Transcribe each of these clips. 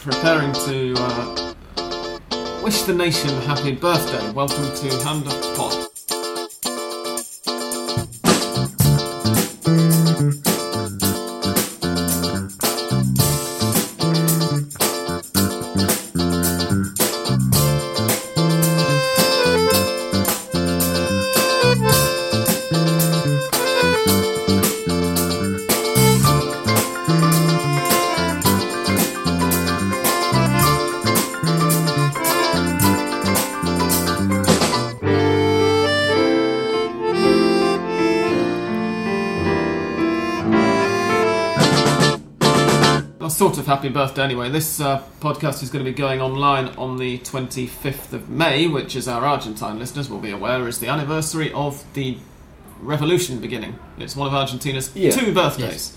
preparing to uh, wish the nation a happy birthday. Welcome to Hand of Pod. Happy birthday anyway. This uh, podcast is going to be going online on the 25th of May, which, as our Argentine listeners will be aware, is the anniversary of the revolution beginning. It's one of Argentina's Yeah. two birthdays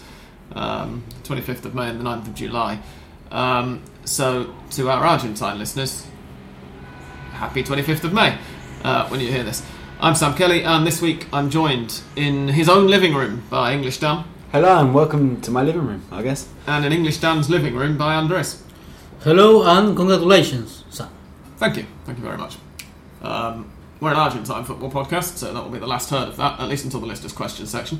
um, 25th of May and the 9th of July. Um, so, to our Argentine listeners, happy 25th of May uh, when you hear this. I'm Sam Kelly, and this week I'm joined in his own living room by English Dan, Hello and welcome to my living room, I guess. and an English Dan's living room by Andres. Hello and congratulations, Sam. Thank you. Thank you very much. Um, we're an Argentine football podcast, so that will be the last heard of that, at least until the listeners' questions section.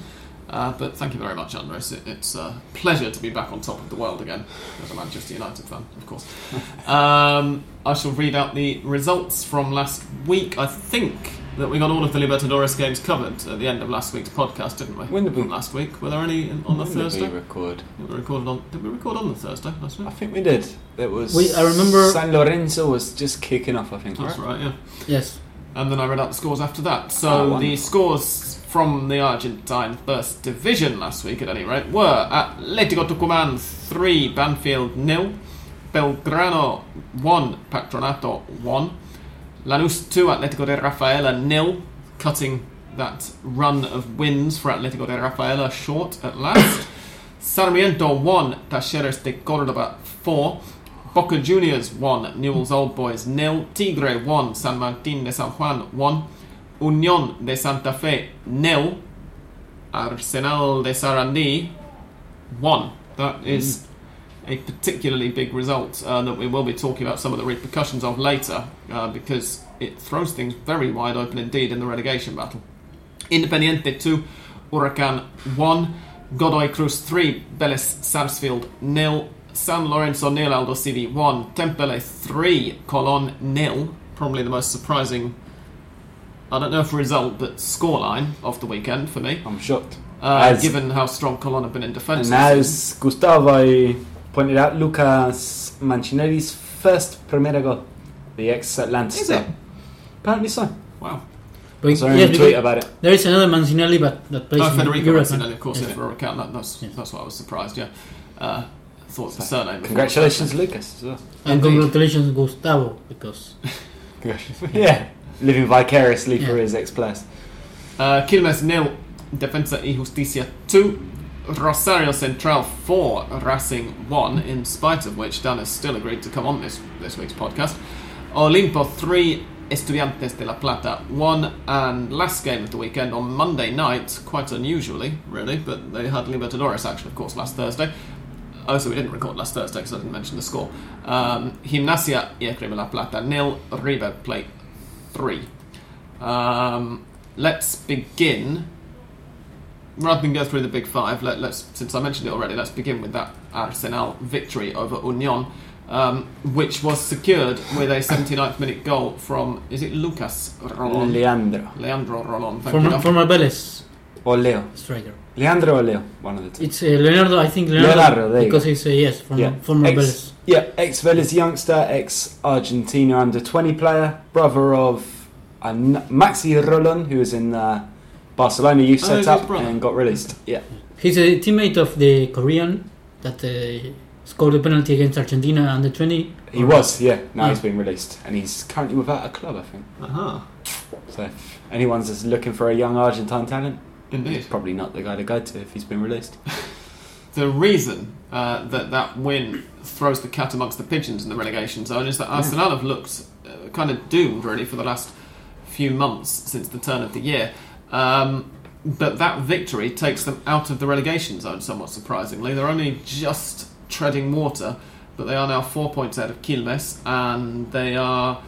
Uh, but thank you very much, Andres. It, it's a pleasure to be back on top of the world again, as a Manchester United fan, of course. Um, I shall read out the results from last week. I think that we got all of the Libertadores games covered at the end of last week's podcast, didn't we? When did we- last week? Were there any in- on the When did Thursday? we record? We recorded on. Did we record on the Thursday last week? I think we did. It was. We- I remember- San Lorenzo was just kicking off. I think. That's right? right. Yeah. Yes. And then I read out the scores after that. So Oh, the scores from the Argentine First Division last week, at any rate, were Atletico Tucumán 3, Banfield nil, Belgrano 1, Patronato 1, Lanús 2, Atletico de Rafaela nil, cutting that run of wins for Atletico de Rafaela short at last. Sarmiento 1, Talleres de Cordoba 4, Boca Juniors 1, Newell's Old Boys nil, Tigre 1, San Martín de San Juan 1, Unión de Santa Fe nil, Arsenal de Sarandí 1. That is a particularly big result uh, that we will be talking about some of the repercussions of later uh, because it throws things very wide open indeed in the relegation battle. Independiente 2, Huracan 1, Godoy Cruz 3, Vélez Sarsfield nil, San Lorenzo nil, Aldosivi 1, Temperley 3, Colon nil. Probably the most surprising, I don't know if result, but scoreline of the weekend for me, I'm shocked. uh, given how strong Colon have been in defence. And as Gustavo pointed out, Lucas Mancinelli's first Primera goal, the ex-Atlanta Is it? Apparently so. Wow. But Sorry, yes, tweet about it. there is another Mancinelli, but that plays Oh, in Federico Huracan. Mancinelli, of course, Yes. yeah, for Huracan. That, that's, Yes. that's why I was surprised, yeah. Uh, thought the surname. Congratulations, Lucas. As well. And Indeed. congratulations, Gustavo, because yeah, living vicariously for his ex-players. Uh, Quilmes nil, Defensa y Justicia 2, Rosario Central 4, Racing 1, in spite of which Dan has still agreed to come on this, this week's podcast. Olimpo 3, Estudiantes de La Plata 1, and last game of the weekend on Monday night, quite unusually, really, but they had Libertadores action, of course, last Thursday. Oh, so we didn't record last Thursday because I didn't mention the score. Um, Gimnasia y Esgrima La Plata nil, River Plate 3. Um, let's begin. Rather than go through the big five, let, let's since I mentioned it already, let's begin with that Arsenal victory over Union, um, which was secured with a 79th minute goal from is it Lucas Rolon? Leandro. Leandro Rolon. Thank former, you. former Vélez Or Leo. striker. Leandro or Leo. One of the two. It's uh, Leonardo, I think Leonardo, Leonardo, there because he's uh, yes, from, Yeah. former Ex- Vélez. Yeah, ex Vélez youngster, ex Argentina under 20 player, brother of uh, Maxi Rolon, who was in uh, Barcelona youth Oh, he's his and got released. Yeah, He's a teammate of the Korean that uh, scored a penalty against Argentina under 20. he was, yeah. Now Yeah. he's been released and he's currently without a club, I think. Uh-huh. So if anyone's just looking for a young Argentine talent, Indeed. he's probably not the guy to go to if he's been released. The reason uh, that that win throws the cat amongst the pigeons in the relegation zone is that Arsenal have looked uh, kind of doomed really for the last few months since the turn of the year. Um, but that victory takes them out of the relegation zone somewhat surprisingly. They're only just treading water but they are now four points ahead of Quilmes, and they are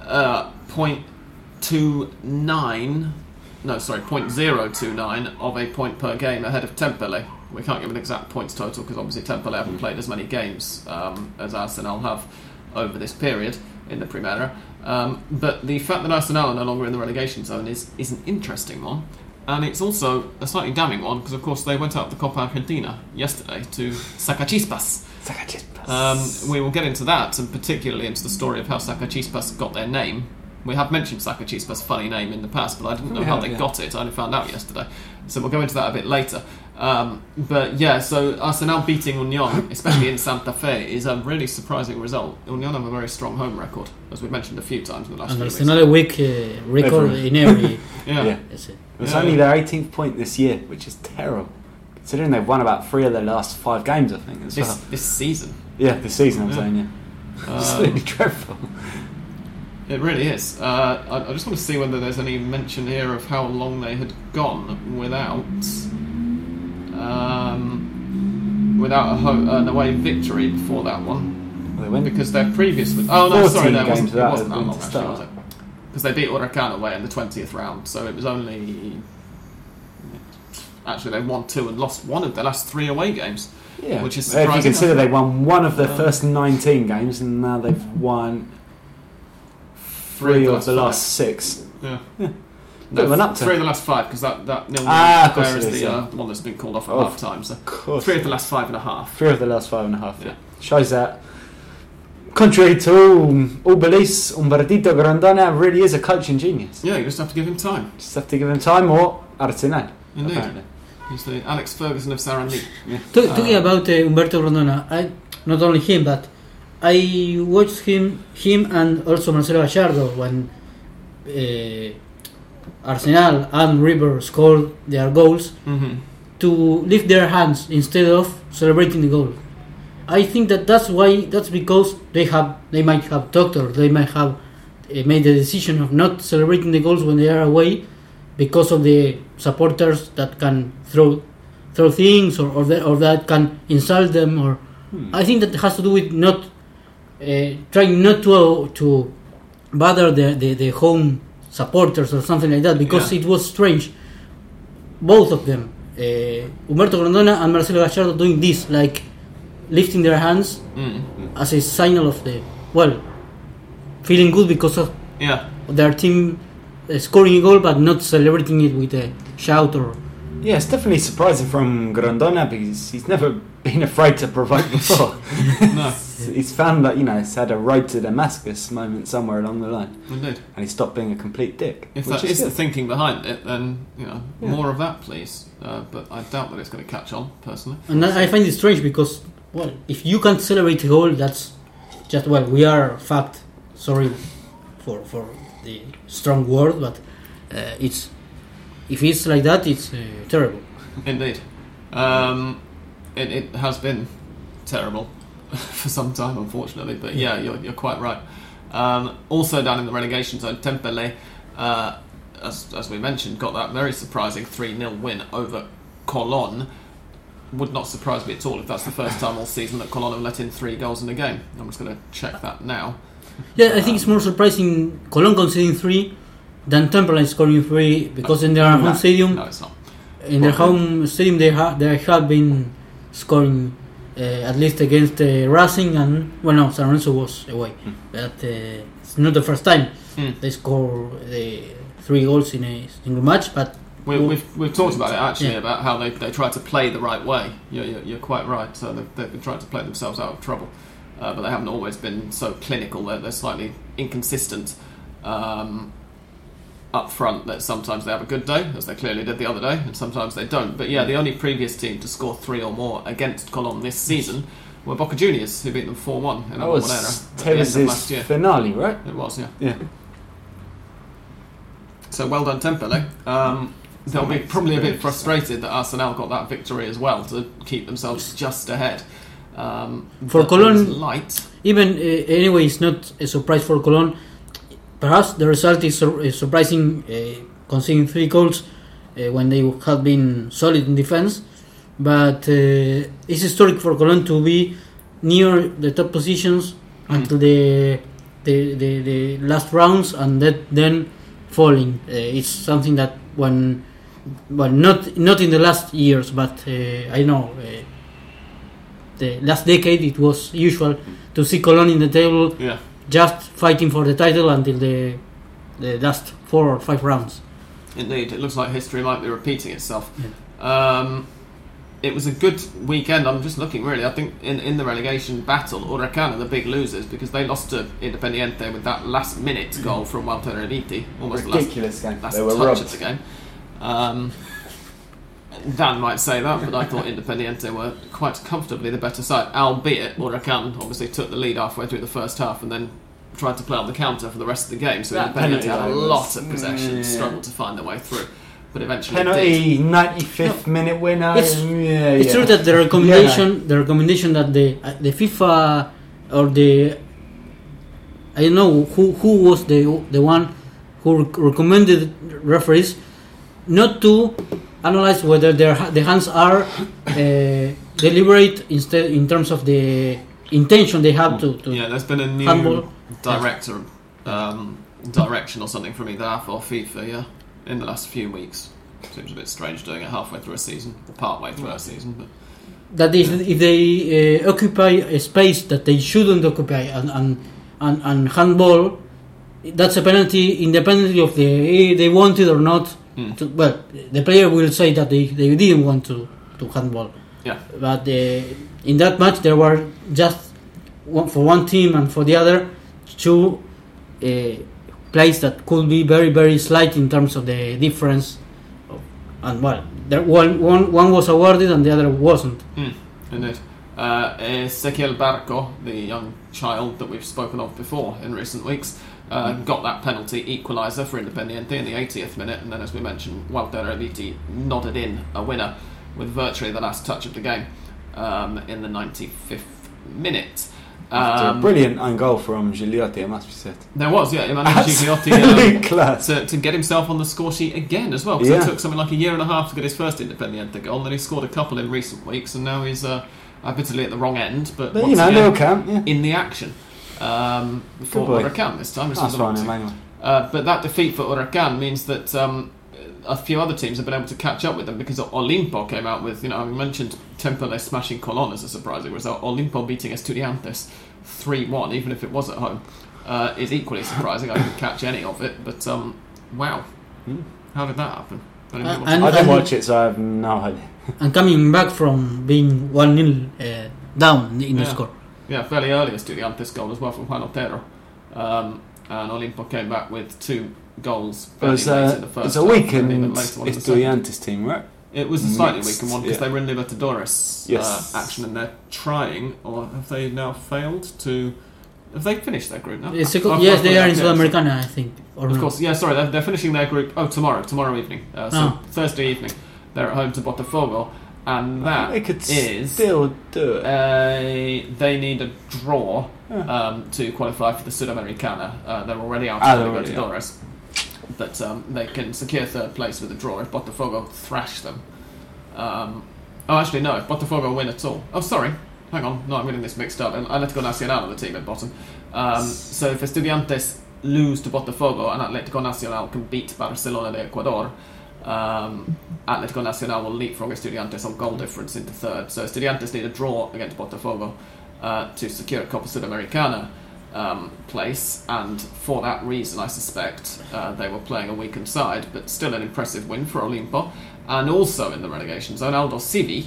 uh, point two nine. No, sorry, point zero two nine of a point per game ahead of Temperley. We can't give an exact points total because obviously Temperley haven't played as many games um, as Arsenal have over this period in the Primera. Um, but the fact that Arsenal are no longer in the relegation zone is, is an interesting one. And it's also a slightly damning one because, of course, they went out the Copa Argentina yesterday to Sacachispas. Um, we will get into that, and particularly into the story of how Sacachispas got their name. We have mentioned Sacachispas' funny name in the past, but I didn't know We how they yeah. got it. I only found out yesterday. So we'll go into that a bit later. Um, but yeah, so Arsenal beating Union, especially in Santa Fe, is a really surprising result. Union have a very strong home record, as we've mentioned a few times in the last And few there's weeks. another weak uh, record Every- in every. Yeah. Yeah. That's it. It Yeah. only their 18th point this year, which is terrible. Considering they've won about three of their last five games, I think, as This, well. this season. Yeah, this season, I'm Yeah. saying, yeah. Um, Absolutely dreadful. It really is. Uh, I, I just want to see whether there's any mention here of how long they had gone without um, without a ho- an away victory before that one, They went because their previous. Oh no, sorry, 14 there games wasn't, it wasn't that long actually, was it? Because they beat Huracan away in the twentieth round, so it was only. Actually, they won two and lost one of their last three away games. Yeah, Which is if you consider they won one of their Um, first 19 games, and now they've won three of the last six. Yeah. Yeah. Bit of an upturn. Three of the last five, because that, that nil Ah, of course there it is is, the, yeah. uh, the one that's been called off at Oh. half time. So Of course. three of the last five and a half. Three of the last five and a half. Yeah. Yeah. Shows that, contrary to all, all beliefs, Humbertito Grondona really is a coaching genius. Yeah, you just have to give him time. Just have to give him time or Arsenal. Indeed. Apparently. He's the Alex Ferguson of Sarandí. Talk, talking Uh, about uh, Humberto Grondona, I not only him, but I watched him, him and also Marcelo Gallardo when uh, Arsenal and River scored their goals Mm-hmm. to lift their hands instead of celebrating the goal. I think that that's why that's because they have they might have talked or they might have uh, made the decision of not celebrating the goals when they are away because of the supporters that can throw throw things or or, that or that can insult them or Hmm. I think that has to do with not uh, trying not to to bother the, the, the home supporters or something like that because Yeah. it was strange. Both of them, uh, Humberto Grondona and Marcelo Gallardo, doing this like lifting their hands Mm. as a signal of the well, feeling good because of Yeah. their team uh, scoring a goal but not celebrating it with a shout or Yeah, it's definitely surprising from Grondona because he's never been afraid to provoke before. No, he's found that, you know, he's had a road to Damascus moment somewhere along the line indeed. and he stopped being a complete dick. If which that is the thinking behind it, then you know Yeah. more of that, please. Uh, but I doubt that it's going to catch on, personally. And I I find it strange because, well, if you can't celebrate a goal, that's just well, we are fact. Sorry for for the strong word, but uh, it's if it's like that, it's uh, terrible. Indeed. Um, it, it has been terrible for some time, unfortunately. But yeah, you're, you're quite right. Um, also down in the relegation zone, Temperley, uh, as, as we mentioned, got that very surprising 3 0 win over Colon. Would not surprise me at all if that's the first time all season that Colon have let in three goals in a game. I'm just going to check that now. Yeah, I think it's more surprising Colon conceding three than Temperley scoring three because in their No, home stadium, No, it's not. in their home stadium, they ha- they have been scoring uh, at least against uh, Racing and well, no, San Lorenzo was away, but uh, it's not the first time Mm. they score the three goals in a single match. But We, we've, we've talked about it actually Yeah. about how they, they try to play the right way. You're, you're, you're quite right. So they've, they've been trying to play themselves out of trouble, uh, but they haven't always been so clinical. They're, they're slightly inconsistent um, up front. That sometimes they have a good day, as they clearly did the other day, and sometimes they don't. But yeah, the only previous team to score three or more against Colon this season were Boca Juniors, who beat them four one in That was Bombonera at the end of last year. finale, right? It was, yeah. Yeah. So well done, Temperley. Um, they'll be probably a bit frustrated that Arsenal got that victory as well to keep themselves just ahead. Um, For light. even uh, anyway, it's not a surprise for Colon. Perhaps the result is sur- is surprising, uh, conceding three goals uh, when they have been solid in defense. But uh, it's historic for Colon to be near the top positions until the, the the the last rounds and that then falling. Uh, it's something that when well not not in the last years, but uh, I know uh, the last decade it was usual to see Colon in the table Yeah. Just fighting for the title until the the last four or five rounds. Indeed, it looks like history might be repeating itself. Um, it was a good weekend. I'm just looking really. I think in, in the relegation battle, Huracan are the big losers because they lost to Independiente with that last minute goal from Walter Erviti, almost the last, Ridiculous game. last They were touch robbed. of the game. Um, Dan might say that, but I thought Independiente were quite comfortably the better side, albeit Huracan obviously took the lead halfway through the first half and then tried to play on the counter for the rest of the game. So That Independiente had a lot of possession, Yeah. struggled to find their way through, but eventually did. Penalty, 95th minute winner. It's- yeah, It's yeah. true that the recommendation, the recommendation that the uh, the FIFA or the I don't know who who was the the one who rec- recommended referees not to analyze whether their the hands are uh, deliberate instead in terms of the intention they have to, to Yeah, there's been a new Handball. Director um, direction or something from either AFA or FIFA, yeah, in the last few weeks. Seems a bit strange doing it halfway through a season, or part way through a season, but that if, if they uh, occupy a space that they shouldn't occupy and and, and, and handball that's a penalty independently of the eh, they want it or not. Mm. to, well the player will say that they, they didn't want to, to handball. Yeah, but uh, in that match there were just one, for one team and for the other two uh, plays that could be very very slight in terms of the difference of, and well there, one, one, one was awarded and the other wasn't mm, indeed. Uh, Ezequiel Barco, the young child that we've spoken of before in recent weeks, uh, got that penalty equaliser for Independiente in the 80th minute, and then, as we mentioned, Walter Erviti nodded in a winner with virtually the last touch of the game um, in the 95th minute. Um, brilliant own goal from Gigliotti, it must be said. There was, yeah, Emmanuel Gigliotti um, class. to, to get himself on the score sheet again as well. Because Yeah. it took something like a year and a half to get his first Independiente goal, and then he scored a couple in recent weeks, and now he's uh, admittedly at the wrong end, but, But you know, again. Yeah. in the action um, for. Huracan this time. This That's fine. Emmanuel. Uh, but that defeat for Huracan means that um, a few other teams have been able to catch up with them because Olimpo came out with, you know, I mentioned Temperley smashing Colón as a surprising result. Olimpo beating Estudiantes 3 1, even if it was at home, uh, is equally surprising. I didn't catch any of it, but um, wow. Hmm. How did that happen? I didn't Uh, watch and- it. I didn't watch it, so I have no idea. and coming back from being 1 0 uh, down in the score. Yeah, fairly early Estudiantes goal as well from Juan Otero. Um, and Olimpo came back with two goals It was, uh, the first it's a half, and even weakened later on in the second. Estudiantes team, right? It was a slightly Mixed, weakened one because yeah. they were in Libertadores Yes. uh, action and they're trying, or have they now failed to? Have they finished their group now? Uh, second- Oh, yes, they are in Sudamericana, I think. Or Of not. course, yeah. Sorry, they're, they're finishing their group. Oh, tomorrow, tomorrow evening. Uh, so Oh. Thursday evening, they're at home to Botafogo, and that they could is still do it. uh, they need a draw Yeah. um, to qualify for the Sudamericana. Uh, they're already out Ah, of they're the already Libertadores, but um, they can secure third place with a draw if Botafogo thrash them. Um, oh, actually, no. If Botafogo win at all. Oh, sorry. Hang on. No, I'm getting this mixed up. Atletico Nacional are the team at bottom. Um, so if Estudiantes lose to Botafogo and Atletico Nacional can beat Barcelona de Ecuador, um, Atletico Nacional will leapfrog Estudiantes on goal difference into third. So Estudiantes need a draw against Botafogo uh, to secure Copa Sudamericana um, place, and for that reason, I suspect uh, they were playing a weakened side, but still an impressive win for Olimpo. And also in the relegation zone, Aldosivi,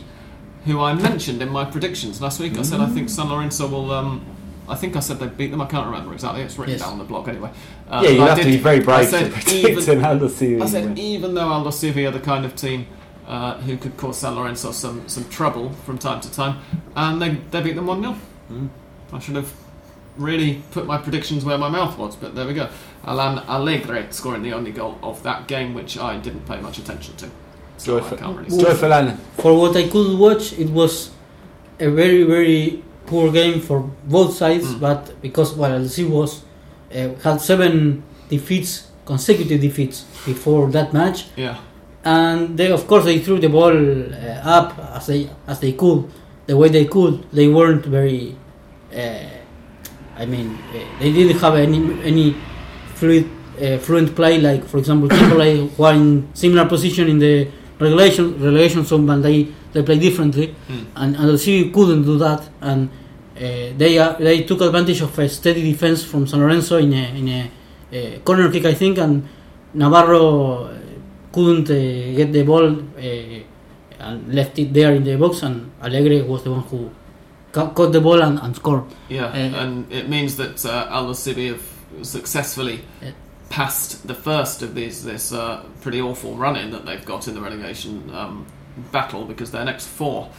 who I mentioned in my predictions last week. I said I think San Lorenzo will. Um, I think I said they beat them. I can't remember exactly. It's written Yes. down on the blog anyway. Uh, yeah, you have to be very brave to said predict even- Aldosivi I said even though Aldosivi are the kind of team uh, who could cause San Lorenzo some, some trouble from time to time, and they, they beat them 1 0. Mm. I should have really put my predictions where my mouth was, but there we go. Alan Allegre scoring the only goal of that game, which I didn't pay much attention to. So I can't really joyful Alan. For what I could watch, it was a very, very poor game for both sides. Mm. But because well, LC was uh, had seven defeats, consecutive defeats before that match, Yeah, and they of course they threw the ball uh, up as they as they could, the way they could. They weren't very uh, I mean, uh, they didn't have any any fluid, uh, fluent play. Like for example, Temperley were in similar position in the regulation relegation zone, but they they play differently, Mm. and and LCB couldn't do that, and uh, they uh, they took advantage of a steady defense from San Lorenzo in a in a, uh corner kick, I think, and Navarro couldn't uh, get the ball uh, and left it there in the box, and Alegre was the one who ca- caught the ball and, and scored. Yeah, Uh, and it means that uh, Aldosivi have successfully Yeah. passed the first of these this uh, pretty awful run in that they've got in the relegation um, battle because their next four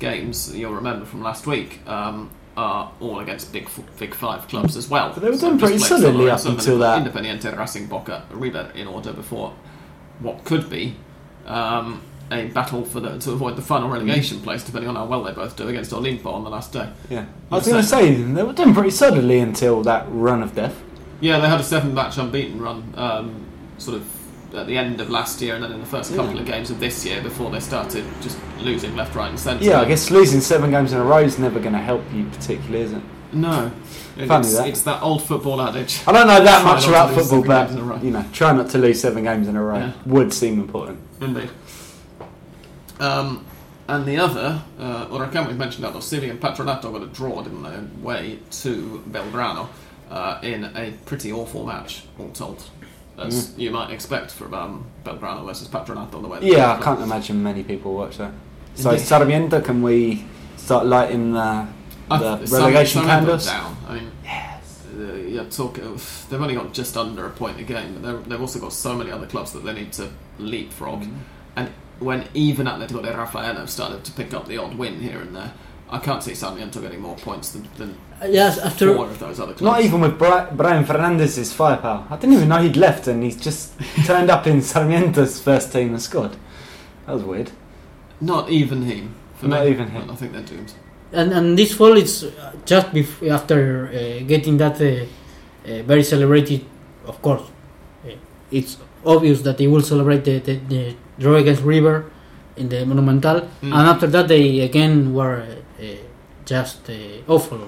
games, you'll remember from last week, um, are all against big big five clubs as well. But they were So doing pretty like solidly up and until that. Independiente Racing Boca River in order before what could be. Um, a battle for the, to avoid the final relegation place, depending on how well they both do against Olimpo on the last day. Yeah, I was going to say they were doing pretty solidly until that run of death. Yeah, they had a seven match unbeaten run, um, sort of at the end of last year and then in the first couple Yeah. of games of this year before they started just losing left, right, and centre. Yeah, I guess losing seven games in a row is never going to help you particularly, is it? No. Funny it's, that. it's that old football adage. I don't know that Try much about football, but games in a row. you know, try not to lose seven games in a row Yeah. would seem important. Indeed. Um, and the other, uh, Huracan, we've mentioned that Sili and Patronato got a draw, didn't they, away to Belgrano uh, in a pretty awful match, all told. As you might expect from um, Belgrano versus Patronato, on the way Yeah, I can't imagine many people watch that. So Indeed. Sarmiento, can we start lighting the, the relegation candles? down. I mean, uh, you're. Of, they've only got just under a point a game, but they've also got so many other clubs that they need to leapfrog. Mm-hmm. And when even Atletico de Rafael have started to pick up the odd win here and there, I can't see Sarmiento getting more points than, than Uh, yes, after four of those other clubs. Not even with Bri- Brian Fernandez's firepower. I didn't even know he'd left, and he's just turned up in Sarmiento's first team and scored. That was weird. Not even him. For Not me. even him. I think they're doomed. and and this fall it's uh, just bef- after uh, getting that uh, uh, very celebrated of course uh, it's obvious that they will celebrate the, the, the draw against river in the monumental Mm. and after that they again were uh, just uh, awful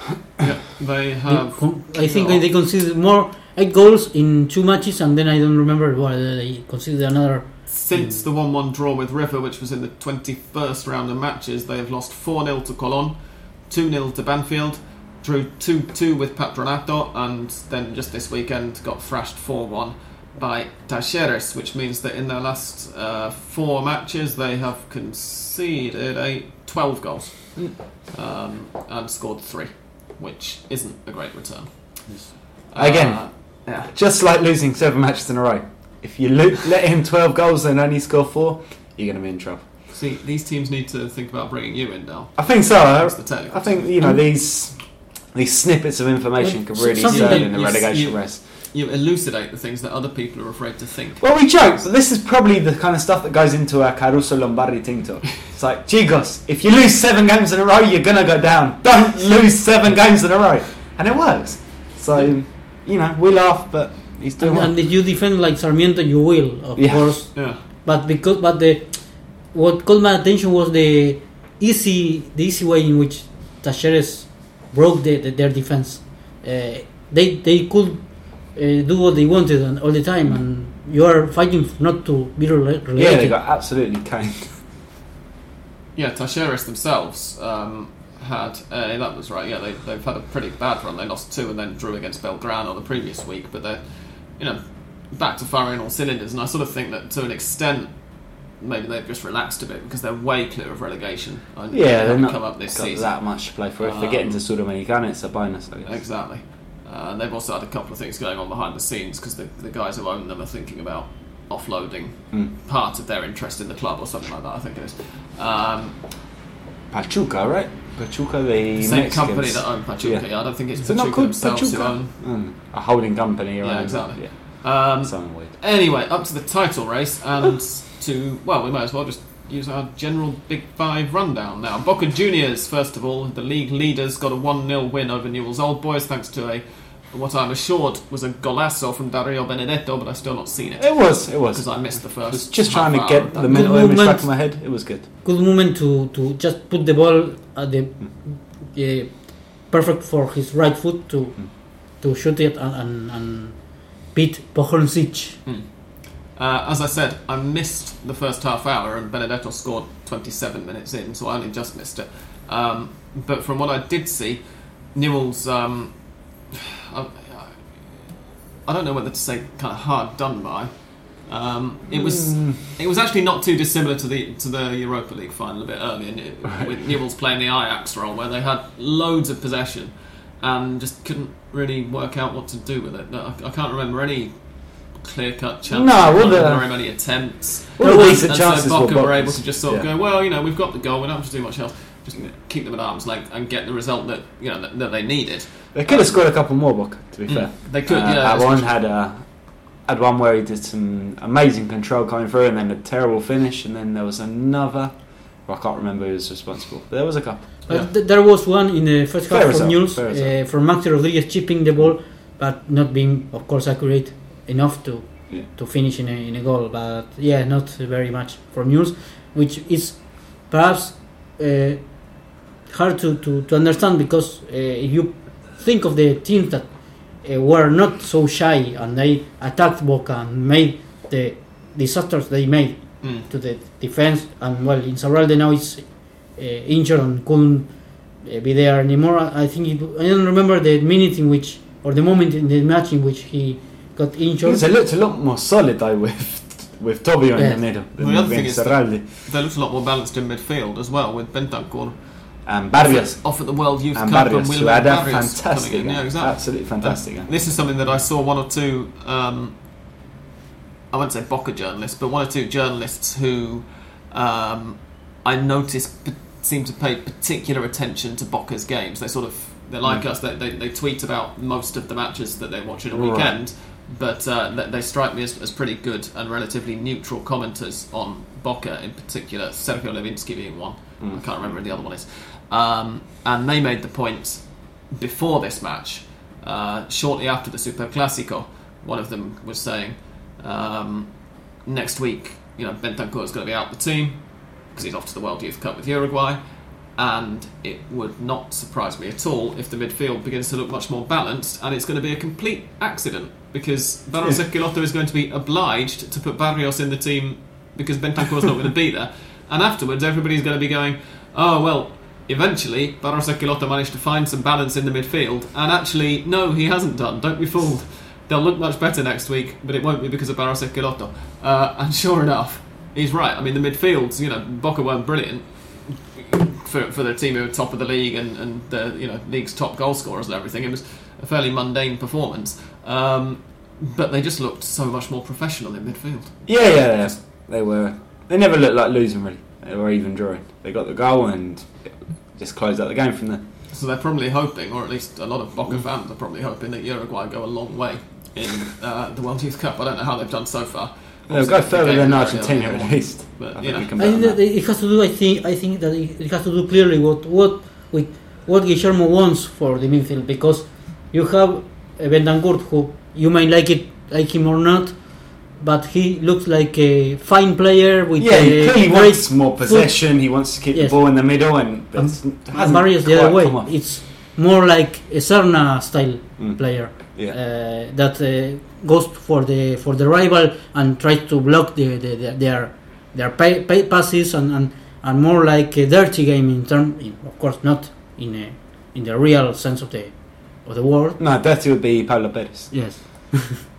Yeah, they They have. con- i think they conceded more eight goals in two matches and then i don't remember whether they conceded another Since the 1 1 draw with River, which was in the 21st round of matches, they have lost 4 0 to Colon, 2 0 to Banfield, drew 2 2 with Patronato, and then just this weekend got thrashed 4 1 by Talleres, which means that in their last uh, four matches they have conceded a 12 goals um, and scored 3, which isn't a great return. Again. Uh, yeah. Just like losing seven matches in a row. If you lo- let him 12 goals and only score four, you're going to be in trouble. See, these teams need to think about bringing you in now. I think so. That's the technical I think, you know, these these snippets of information could really Something serve in the relegation you- race. You elucidate the things that other people are afraid to think. Well, we joke, but this is probably the kind of stuff that goes into our Caruso Lombardi team talk. It's like, chicos, if you lose seven games in a row, you're going to go down. Don't lose seven games in a row. And it works. So, you know, we laugh, but he's doing and, well. and if you defend like sarmiento you will of Yeah. course Yeah. but because but the what caught my attention was the easy the easy way in which Talleres broke the, the, their defense. Uh, they they could uh, do what they wanted and all the time, and you are fighting not to be rele- Yeah, they got absolutely caned. Yeah, Talleres themselves um, had, uh, that was right, yeah, they, they've had a pretty bad run. They lost two and then drew against Belgrano the previous week, but they're, you know, back to firing all cylinders. And I sort of think that to an extent, maybe they've just relaxed a bit because they're way clear of relegation. And Yeah, they they're haven't come up this got season. that much to play for. If they get Um, into Sudamericana, it's a bonus, I guess. Exactly. Uh, and they've also had a couple of things going on behind the scenes because the, the guys who own them are thinking about offloading Mm. part of their interest in the club or something like that, I think it is. Um, Pachuca, right? Pachuca, the same Mexicans. company that own Pachuca. Yeah. I don't think it's not Pachuca called themselves who Pachuca? own. Mm, a holding company. Yeah, exactly. Yeah, Um, something weird. anyway, up to the title race and to well, we might as well just use our general Big Five rundown now. Boca Juniors, first of all, the league leaders got a one 0 win over Newell's Old Boys thanks to a what I'm assured was a golazo from Dario Benedetto, but I've still not seen it It was, it was. because I missed the I first. was just trying to get the that. mental Good image back in my head. It was good. Good moment to, to just put the ball at the uh, perfect for his right foot to Mm. to shoot it and, and, and beat Poholsic. Uh, as I said, I missed the first half hour, and Benedetto scored 27 minutes in, so I only just missed it. Um, but from what I did see, Newell's, um, I, I don't know whether to say kind of hard done by. Um, it was Mm, it was actually not too dissimilar to the to the Europa League final a bit earlier, Right. with Newell's playing the Ajax role, where they had loads of possession and just couldn't really work out what to do with it. I, I can't remember any clear cut chances. No, well, Not the- very many attempts. The And- and chances so were Boca were Boca's. able to just sort of Yeah. go, well, you know, we've got the goal, we don't have to do much else. Just keep them at arm's length and get the result that you know that, that they needed. They could have scored a couple more, Boca, to be Mm, fair. They could, Uh, yeah. Aguan had a had one where he did some amazing control coming through, and then a terrible finish, and then there was another. Well, I can't remember who was responsible. There was a couple. But Yeah. th- there was one in the first half result, from News fair uh, result. from Maxi Rodriguez chipping the ball, but not being, of course, accurate enough to Yeah. to finish in a, in a goal. But yeah, not very much from News, which is perhaps uh, hard to, to, to understand because uh, if you think of the teams that uh, were not so shy and they attacked Boca and made the disasters they made Mm. to the defense and well Insaurralde now is uh, injured and couldn't uh, be there anymore I think it, I don't remember the minute in which or the moment in the match in which he got injured It looked a lot more solid though with with Tobio in the middle than Well, the other with thing is that- Serralde. They looked a lot more balanced in midfield as well, with Bentancur and Barrios off at the World Youth and Cup Barrios, and who had a fantastic. Yeah, exactly. absolutely fantastic. game. This is something that I saw one or two, um, I won't say Boca journalists, but one or two journalists who um, I noticed p- seem to pay particular attention to Boca's games. They sort of, they're like Mm. us, they, they, they tweet about most of the matches that they watch in a weekend, but uh, they, they strike me as, as pretty good and relatively neutral commenters on Boca in particular, Sergio Levinsky being one. Mm. I can't remember who the other one is. Um, and they made the point before this match, uh, shortly after the Super Classico, one of them was saying, um, next week, you know, Bentancur is going to be out the team because he's off to the World Youth Cup with Uruguay, and it would not surprise me at all if the midfield begins to look much more balanced, and it's going to be a complete accident because Barros Yeah. Is going to be obliged to put Barrios in the team because Bentancur is not going to be there, and afterwards everybody's going to be going, oh well. Eventually, Barros managed to find some balance in the midfield, and actually, no, he hasn't done. Don't be fooled. They'll look much better next week, but it won't be because of Barros. Uh, and sure enough, he's right. I mean, the midfields, you know, Boca weren't brilliant for, for the team who were top of the league and, and the you know league's top goal scorers and everything. It was a fairly mundane performance, um, but they just looked so much more professional in midfield. Yeah, yeah, yeah. They were. They never looked like losing really. Were even drawing. They got the goal and just close out the game from there. So they're probably hoping, or at least a lot of Boca fans are probably hoping that Uruguay go a long way in uh, the World Youth Cup. I don't know how they've done so far. They'll go further than Argentina at on, least. But I think we know, I think that that. it has to do. I think. I think that it it has to do clearly what what with what Guillermo wants for the midfield because you have uh, Bentancur who you may like it like him or not, but he looks like a fine player with Yeah, he clearly wants more possession. He wants to keep Yes. the ball in the middle, and it's- hasn't the other way. It's more like a Serna style Mm. player Yeah. uh, that uh, goes for the for the rival and tries to block the, the, the, their their pay, pay passes and, and, and more like a dirty game in term in, of course not in a, in the real sense of the of the word No, dirty would be Pablo Perez. yes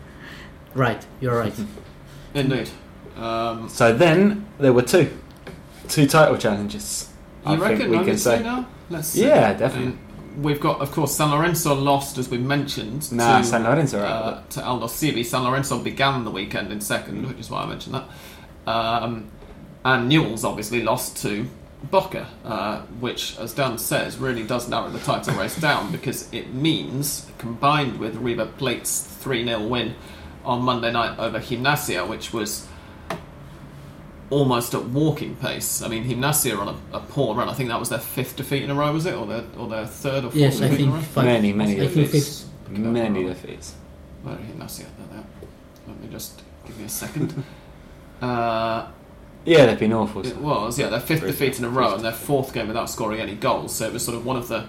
right you're right indeed. Um, So then there were two, two title challenges. I you think reckon? we can say. now. Let's see. Yeah, definitely. Um, we've got, of course, San Lorenzo lost, as we mentioned. Nah, to, San Lorenzo are out of uh, to Aldosivi. San Lorenzo began the weekend in second, which is why I mentioned that. Um, and Newell's obviously lost to Boca, uh, which, as Dan says, really does narrow the title race down because it means, combined with River Plate's 3 0 win on Monday night over Gimnasia, which was almost at walking pace. I mean, Gimnasia are on a, a poor run. I think that was their fifth defeat in a row, was it? Or their, or their third or fourth yes I defeat in a think row? five. Many, many defeats. Many defeats. Where are Gimnasia? There they are. Let me just give me a second. uh, Yeah, they've been awful. it was, yeah, their fifth Very defeat in a row and their fourth game without scoring any goals. So it was sort of one of the.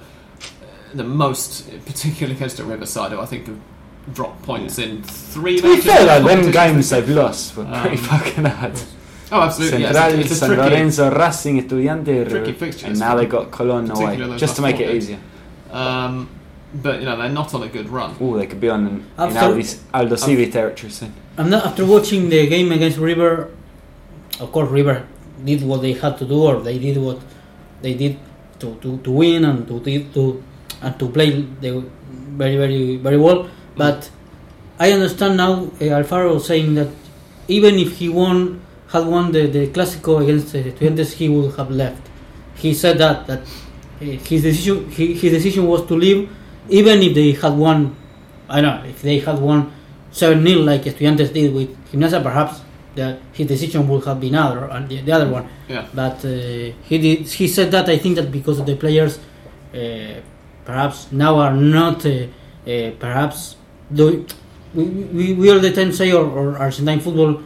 the most, particularly against a Riverside, who I think have dropped points in three To be matches. fair though, them games they've lost were pretty Um, fucking hard. Oh, absolutely. yes. Central, It's a San tricky, Lorenzo, Racing, Estudiante, tricky fixtures. and now they got Colon away, just to make it easier. Um, but you know they're not on a good run. Oh, they could be on in, in After- Aldo, Aldosivi territory soon. And then after watching the game against River, of course, River did what they had to do, or they did what they did to, to, to win and to, to and to play the very very very well. But I understand now uh, Alfaro saying that even if he won had won the, the Clásico against uh, Estudiantes, he would have left. He said that that uh, his decision he, his decision was to leave, even if they had won. I don't know if they had won seven 0 like Estudiantes did with Gimnasia, perhaps the, his decision would have been other and the, the other one. Yeah. But uh, he did. He said that I think that because of the players, uh, perhaps now are not uh, uh, perhaps do. We, we, we all the time say or, or Argentine football,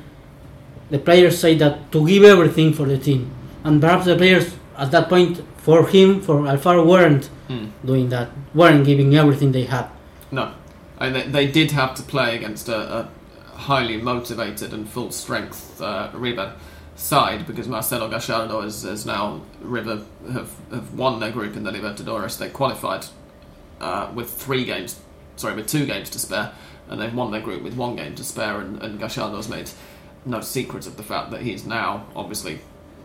the players say that to give everything for the team, and perhaps the players at that point for him for Alfaro weren't Hmm. doing that, weren't giving everything they had. No, and they, they did have to play against a, a highly motivated and full strength uh, River side because Marcelo Gallardo is, is now River have, have won their group in the Libertadores. They qualified uh, with three games, sorry, with two games to spare, and they've won their group with one game to spare. And, and Gallardo's made no secret of the fact that he's now obviously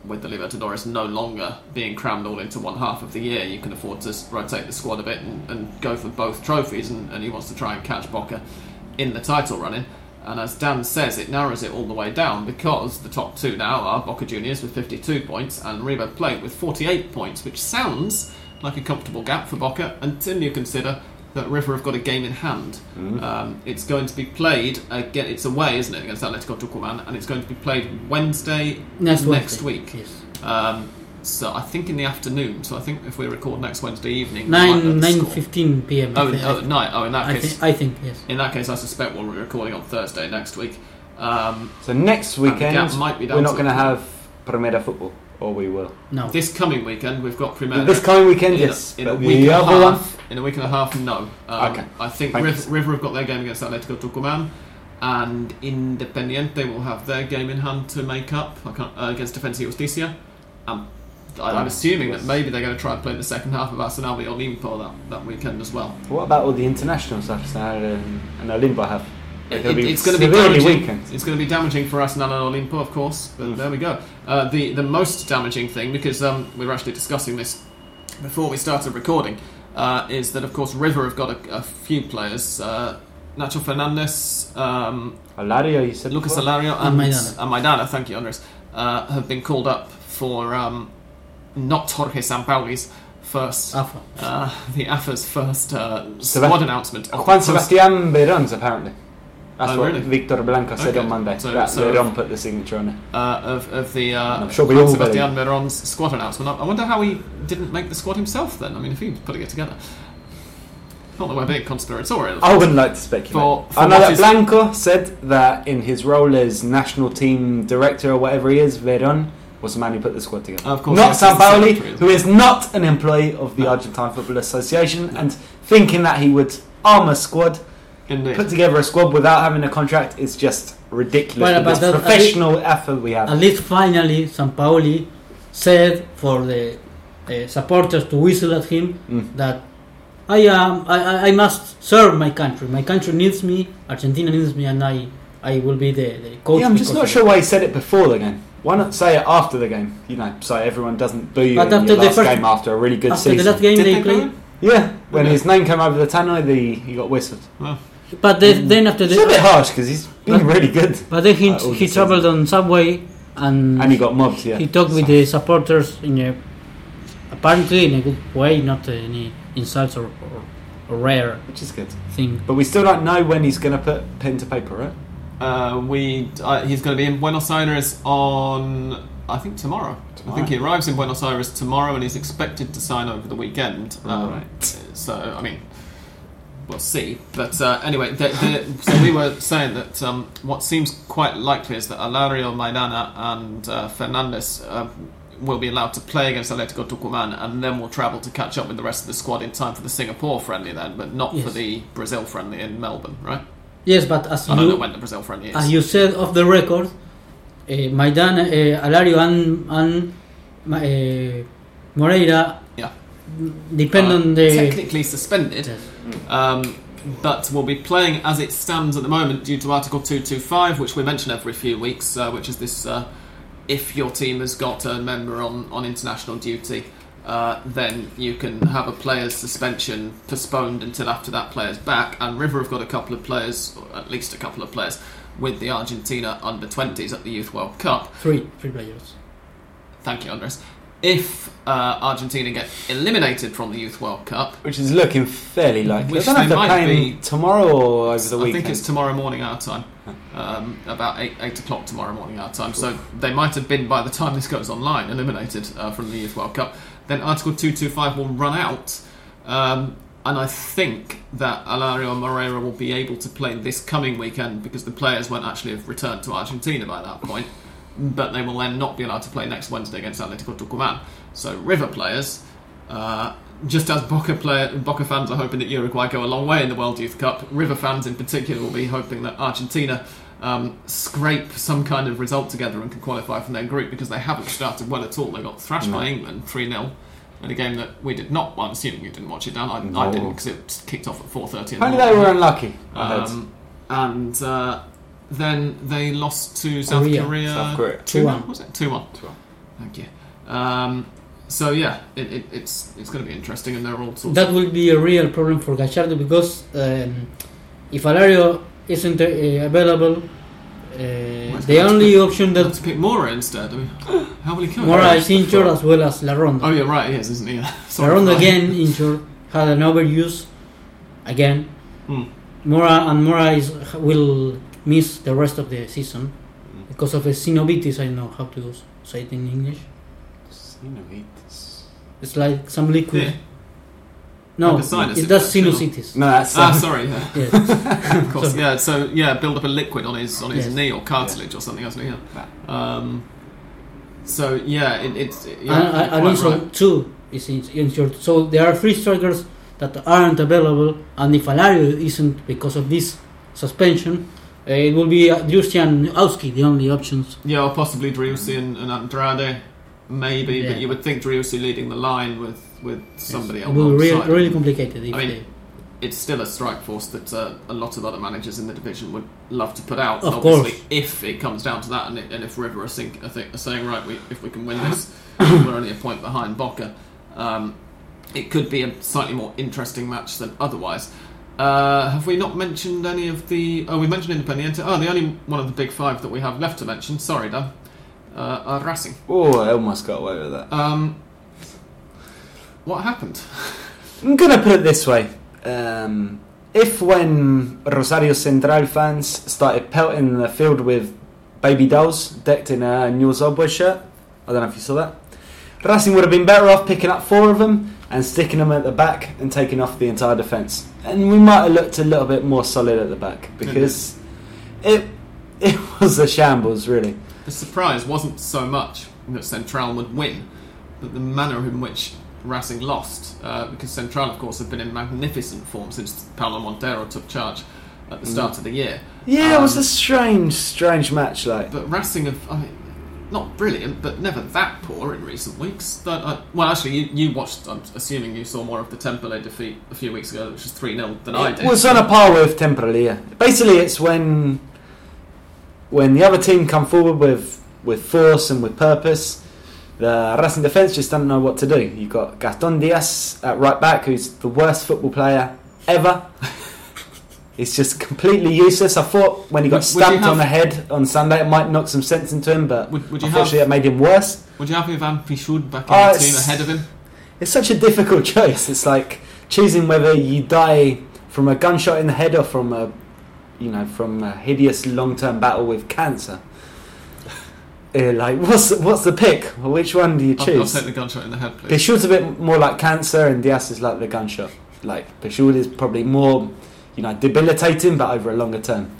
with the Libertadores no longer being crammed all into one half of the year, you can afford to rotate the squad a bit and, and go for both trophies, and, and he wants to try and catch Boca in the title running. And as Dan says, it narrows it all the way down because the top two now are Boca Juniors with 52 points and River Plate with 48 points, which sounds like a comfortable gap for Boca until you consider that River have got a game in hand. Um, it's going to be played again. It's away, isn't it, against Atletico Tucumán, and it's going to be played Wednesday Next, next Wednesday. week. Yes. Um, so I think in the afternoon. So I think if we record next Wednesday evening, we might know Nine the nine score. fifteen p.m. Oh, think- oh, at night. Oh, in that I, case, think, I think yes. in that case, I suspect we'll be recording on Thursday next week. Um, So next And weekend, might be we're not going to have Primera football, or we will. No. this coming weekend, we've got Primera. This coming weekend, in, yes. in a week and a other one, half. In a week and a half, no. Um, Okay. I think River. River have got their game against Atletico Tucumán, and Independiente will have their game in hand to make up I can't, uh, against Defensa y Justicia. Um, I, I'm assuming yes. that maybe they're going to try and play the second half of Arsenal v Olimpo that, that weekend as well. what about all the international stuff Snad and, and Olimpo have? They're It- it's going to be damaging. weakened. It's going to be damaging for Arsenal and Olimpo, of course. But Mm. there we go. Uh, the the most damaging thing, because um, we were actually discussing this before we started recording, uh, is that of course River have got a, a few players. Uh, Nacho Fernandez, um, Alario, you said Lucas before? Alario, And and, Maidana. and Maidana, thank you, Andres, uh, have been called up for um, not Jorge Sampaoli's first, Alpha. uh, the AFA's first uh, Seba- squad announcement. of Juan the post- Sebastian Verons, apparently. That's Oh, what really? Victor Blanco said Okay. on Monday. So- that so- Veron put the signature on it. uh, of, of the uh, I'm sure we all Sebastian Veron's squad announcement. I wonder how he didn't make the squad himself then. I mean, if he was putting it together. Not that we're being conspiratorial. I wouldn't like to speculate. For- for I know that Blanco said that in his role as national team director or whatever he is, Veron was the man who put the squad together. Of course, not Sampaoli, who is not an employee of the No. Argentine Football Association, and thinking that he would arm a squad, Indeed. put together a squad without having a contract is just ridiculous. Well, with but this that- professional effort we have. At least finally, Sampaoli said for the uh, supporters to whistle at him Mm. that I am I, I- I must serve my country. My country needs me. Argentina needs me, and I I will be the, the coach. Yeah, I'm just not sure why he said it before the game. Why not say it after the game? You know, so everyone doesn't boo you But in after your the last first- game after a really good After season. the last game Did they, they played. Yeah, when Okay. his name came over the tannoy, the, he got whistled. But then, then after It's a bit harsh because he's been But- really good. but then he Uh, he the traveled on subway and And he got mobbed, yeah. he talked with the supporters in a apparently in a good way, not any insults or, or, or rare Which is good. thing. But we still don't know when he's going to put pen to paper, right? Uh, we uh, he's going to be in Buenos Aires on I think tomorrow. I think he arrives in Buenos Aires tomorrow, and he's expected to sign over the weekend. Um, Right. So I mean, we'll see. But uh, anyway, so we were saying that um, what seems quite likely is that Alario, Maidana, and uh, Fernandez uh, will be allowed to play against Atletico Tucumán, and then will travel to catch up with the rest of the squad in time for the Singapore friendly, then, but not for the Brazil friendly in Melbourne, right? Yes, but as I don't know you when the Brazil friendly is. as you said off the record, uh, Maidan, uh, Alario, and and uh, Moreira Yeah. depend on the. technically suspended, Yes. Um, but will be playing as it stands at the moment due to Article 225, which we mention every few weeks, uh, which is this uh, if your team has got a member on, on international duty, uh, then you can have a player's suspension postponed until after that player's back. And River have got a couple of players, or at least a couple of players, with the Argentina under 20s at the Youth World Cup. Three, three players. Thank you, Andres. If uh, Argentina get eliminated from the Youth World Cup, Which is looking fairly likely. Which I don't know if they might be- tomorrow or over the I weekend. I think it's tomorrow morning our time, um, about eight eight o'clock tomorrow morning our time. So they might have been by the time this goes online eliminated uh, from the Youth World Cup. Then Article two two five will run out, um, and I think that Alario Moreira will be able to play this coming weekend because the players won't actually have returned to Argentina by that point. But they will then not be allowed to play next Wednesday against Atletico Tucumán. So River players. Uh, just as Boca player, Boca fans are hoping that Uruguay go a long way in the World Youth Cup, River fans in particular will be hoping that Argentina um, scrape some kind of result together and can qualify from their group because they haven't started well at all. They got thrashed by England 3 0 in a game that we did not. Well, I'm assuming you didn't watch it down. I, I didn't because it kicked off at 4.30 in the they were unlucky. Um, and uh, then they lost to South Korea. Korea. South Korea. 2 1. 2-1. Was it? 2 1. 2-1. Thank you. Um, so, yeah, it, it, it's it's going to be interesting, and they're all sorts That of. will be a real problem for Gallardo because um, if Alario isn't uh, available, uh, it's the only pick- option Let's pick Mora instead. I mean, how will he come? Mora is injured as well as Larrondo. Oh, yeah, right, he is, isn't he? Sorry, Larrondo again injured, had an overuse again. Hmm. Mora and Mora is, will miss the rest of the season because of a synovitis. I don't know how to say it in English. Synovitis. It's like some liquid. Yeah. No, Like a sinus it does infection sinusitis. No, that's Ah, um, sorry. Yeah. Yes. of course. So- Yeah. So yeah, build up a liquid on his on his Yes. knee or cartilage or something, hasn't? Yeah. Um, so yeah, it, it's yeah, and, you're and quite Alonso right. too is in- injured. So there are three strikers that aren't available, and if Alario isn't because of this suspension, it will be uh, Drusian and Auzqui the only options. Yeah, or possibly Driussi and, and Andrade, maybe. Yeah. But you would think Driussi leading the line with with somebody It else. will be really, really complicated I mean, they, It's still a strike force that uh, a lot of other managers in the division would love to put out. Of obviously, course. if it comes down to that, and, it, and if River are, think, are saying right, we, if we can win this, we're only a point behind Boca. Um, it could be a slightly more interesting match than otherwise. Uh, have we not mentioned any of the? Oh, we mentioned Independiente. Oh, the only one of the big five that we have left to mention. Sorry, Dan. Uh, are Racing. Oh, I almost got away with that. Um, what happened? I'm gonna put it this way: um, if when Rosario Central fans started pelting the field with baby dolls decked in a Newell's shirt, I don't know if you saw that. Racing would have been better off picking up four of them and sticking them at the back and taking off the entire defence. And we might have looked a little bit more solid at the back because it it was a shambles, really. The surprise wasn't so much that Central would win, but the manner in which Racing lost, uh, because Central, of course, have been in magnificent form since Paolo Montero took charge at the start of the year. Yeah, it was Um, a strange, strange match. Like, But Racing have, I mean, not brilliant, but never that poor in recent weeks. That, uh, well, actually, you, you watched, I'm assuming you saw more of the Temperley defeat a few weeks ago, which was 3 0 than I did. was on a par with Temperley. Basically, it's when when the other team come forward with with force and with purpose. The Racing defence just don't know what to do. You've got Gaston Diaz at right back, who's the worst football player ever. He's just completely useless. I thought when he got Would- would you stamped on the head on Sunday, it might knock some sense into him, but Would- would you unfortunately, have- that made him worse. Would you have Ivan Pillud back in Oh, the team ahead of him? It's such a difficult choice. It's like choosing whether you die from a gunshot in the head or from a, you know, from a hideous long-term battle with cancer. Uh, like, what's what's the pick? Which one do you I'll, I'll choose? take the gunshot in the head, please. Pillud's a bit more like cancer, and Diaz is like the gunshot. Like Pishul is probably more, you know, debilitating, but over a longer term.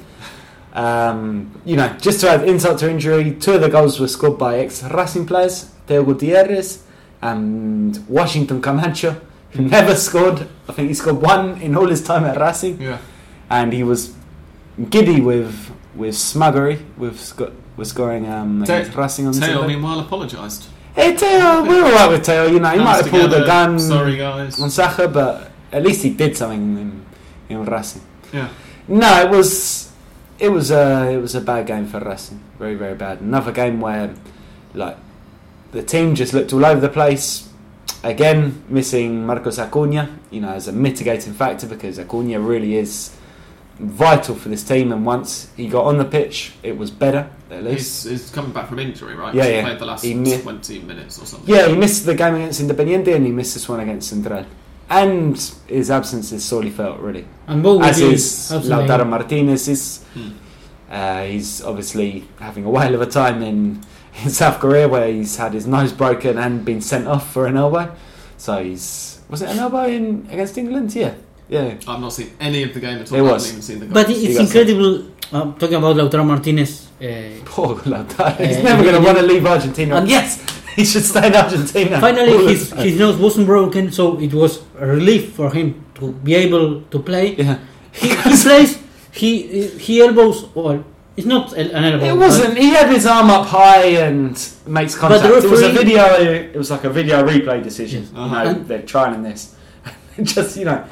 Um, you know, just to add insult to injury, two of the goals were scored by ex-Racing players. Teo Gutierrez and Washington Camacho, who never scored. I think he scored one in all his time at Racing, Yeah. and he was giddy with with smuggery with sco- with scoring um, Te- against Racing on Teo, meanwhile, apologised. Hey Teo, we're all right with Teo. You know, he might Hands have pulled a gun Sorry, guys. on Saka, but at least he did something in, in Racing. Yeah. No, it was it was a it was a bad game for Racing. Very very bad. Another game where like the team just looked all over the place. Again, missing Marcos Acuna, you know, as a mitigating factor because Acuna really is vital for this team. And once he got on the pitch, it was better at least. He's, he's coming back from injury, right? Yeah, he yeah. played the last He mi- 20 minutes or something. Yeah, he missed the game against Independiente and he missed this one against Central. And his absence is sorely felt, really. And Bow As is absolutely- Lautaro Martinez is. Uh, he's obviously having a whale of a time in, in South Korea where he's had his nose broken and been sent off for an elbow. So he's was it an elbow in against England? Yeah, yeah. I've not seen any of the game at all. It I was. haven't even seen the goal. But it's it's got incredible. Um, talking about Lautaro Martinez, uh, Poor Lautaro. He's Uh, never going to want to leave Argentina. and- yes, he should stay in Argentina. All finally his, his nose wasn't broken, so it was a relief for him to be able to play. yeah. He, he plays. He he elbows. Well, it's not an elbow. It wasn't. He had his arm up high and makes contact. the it was a video. It was like a video replay decision. Yes. You Uh-huh. know, they're trying this. Just you know,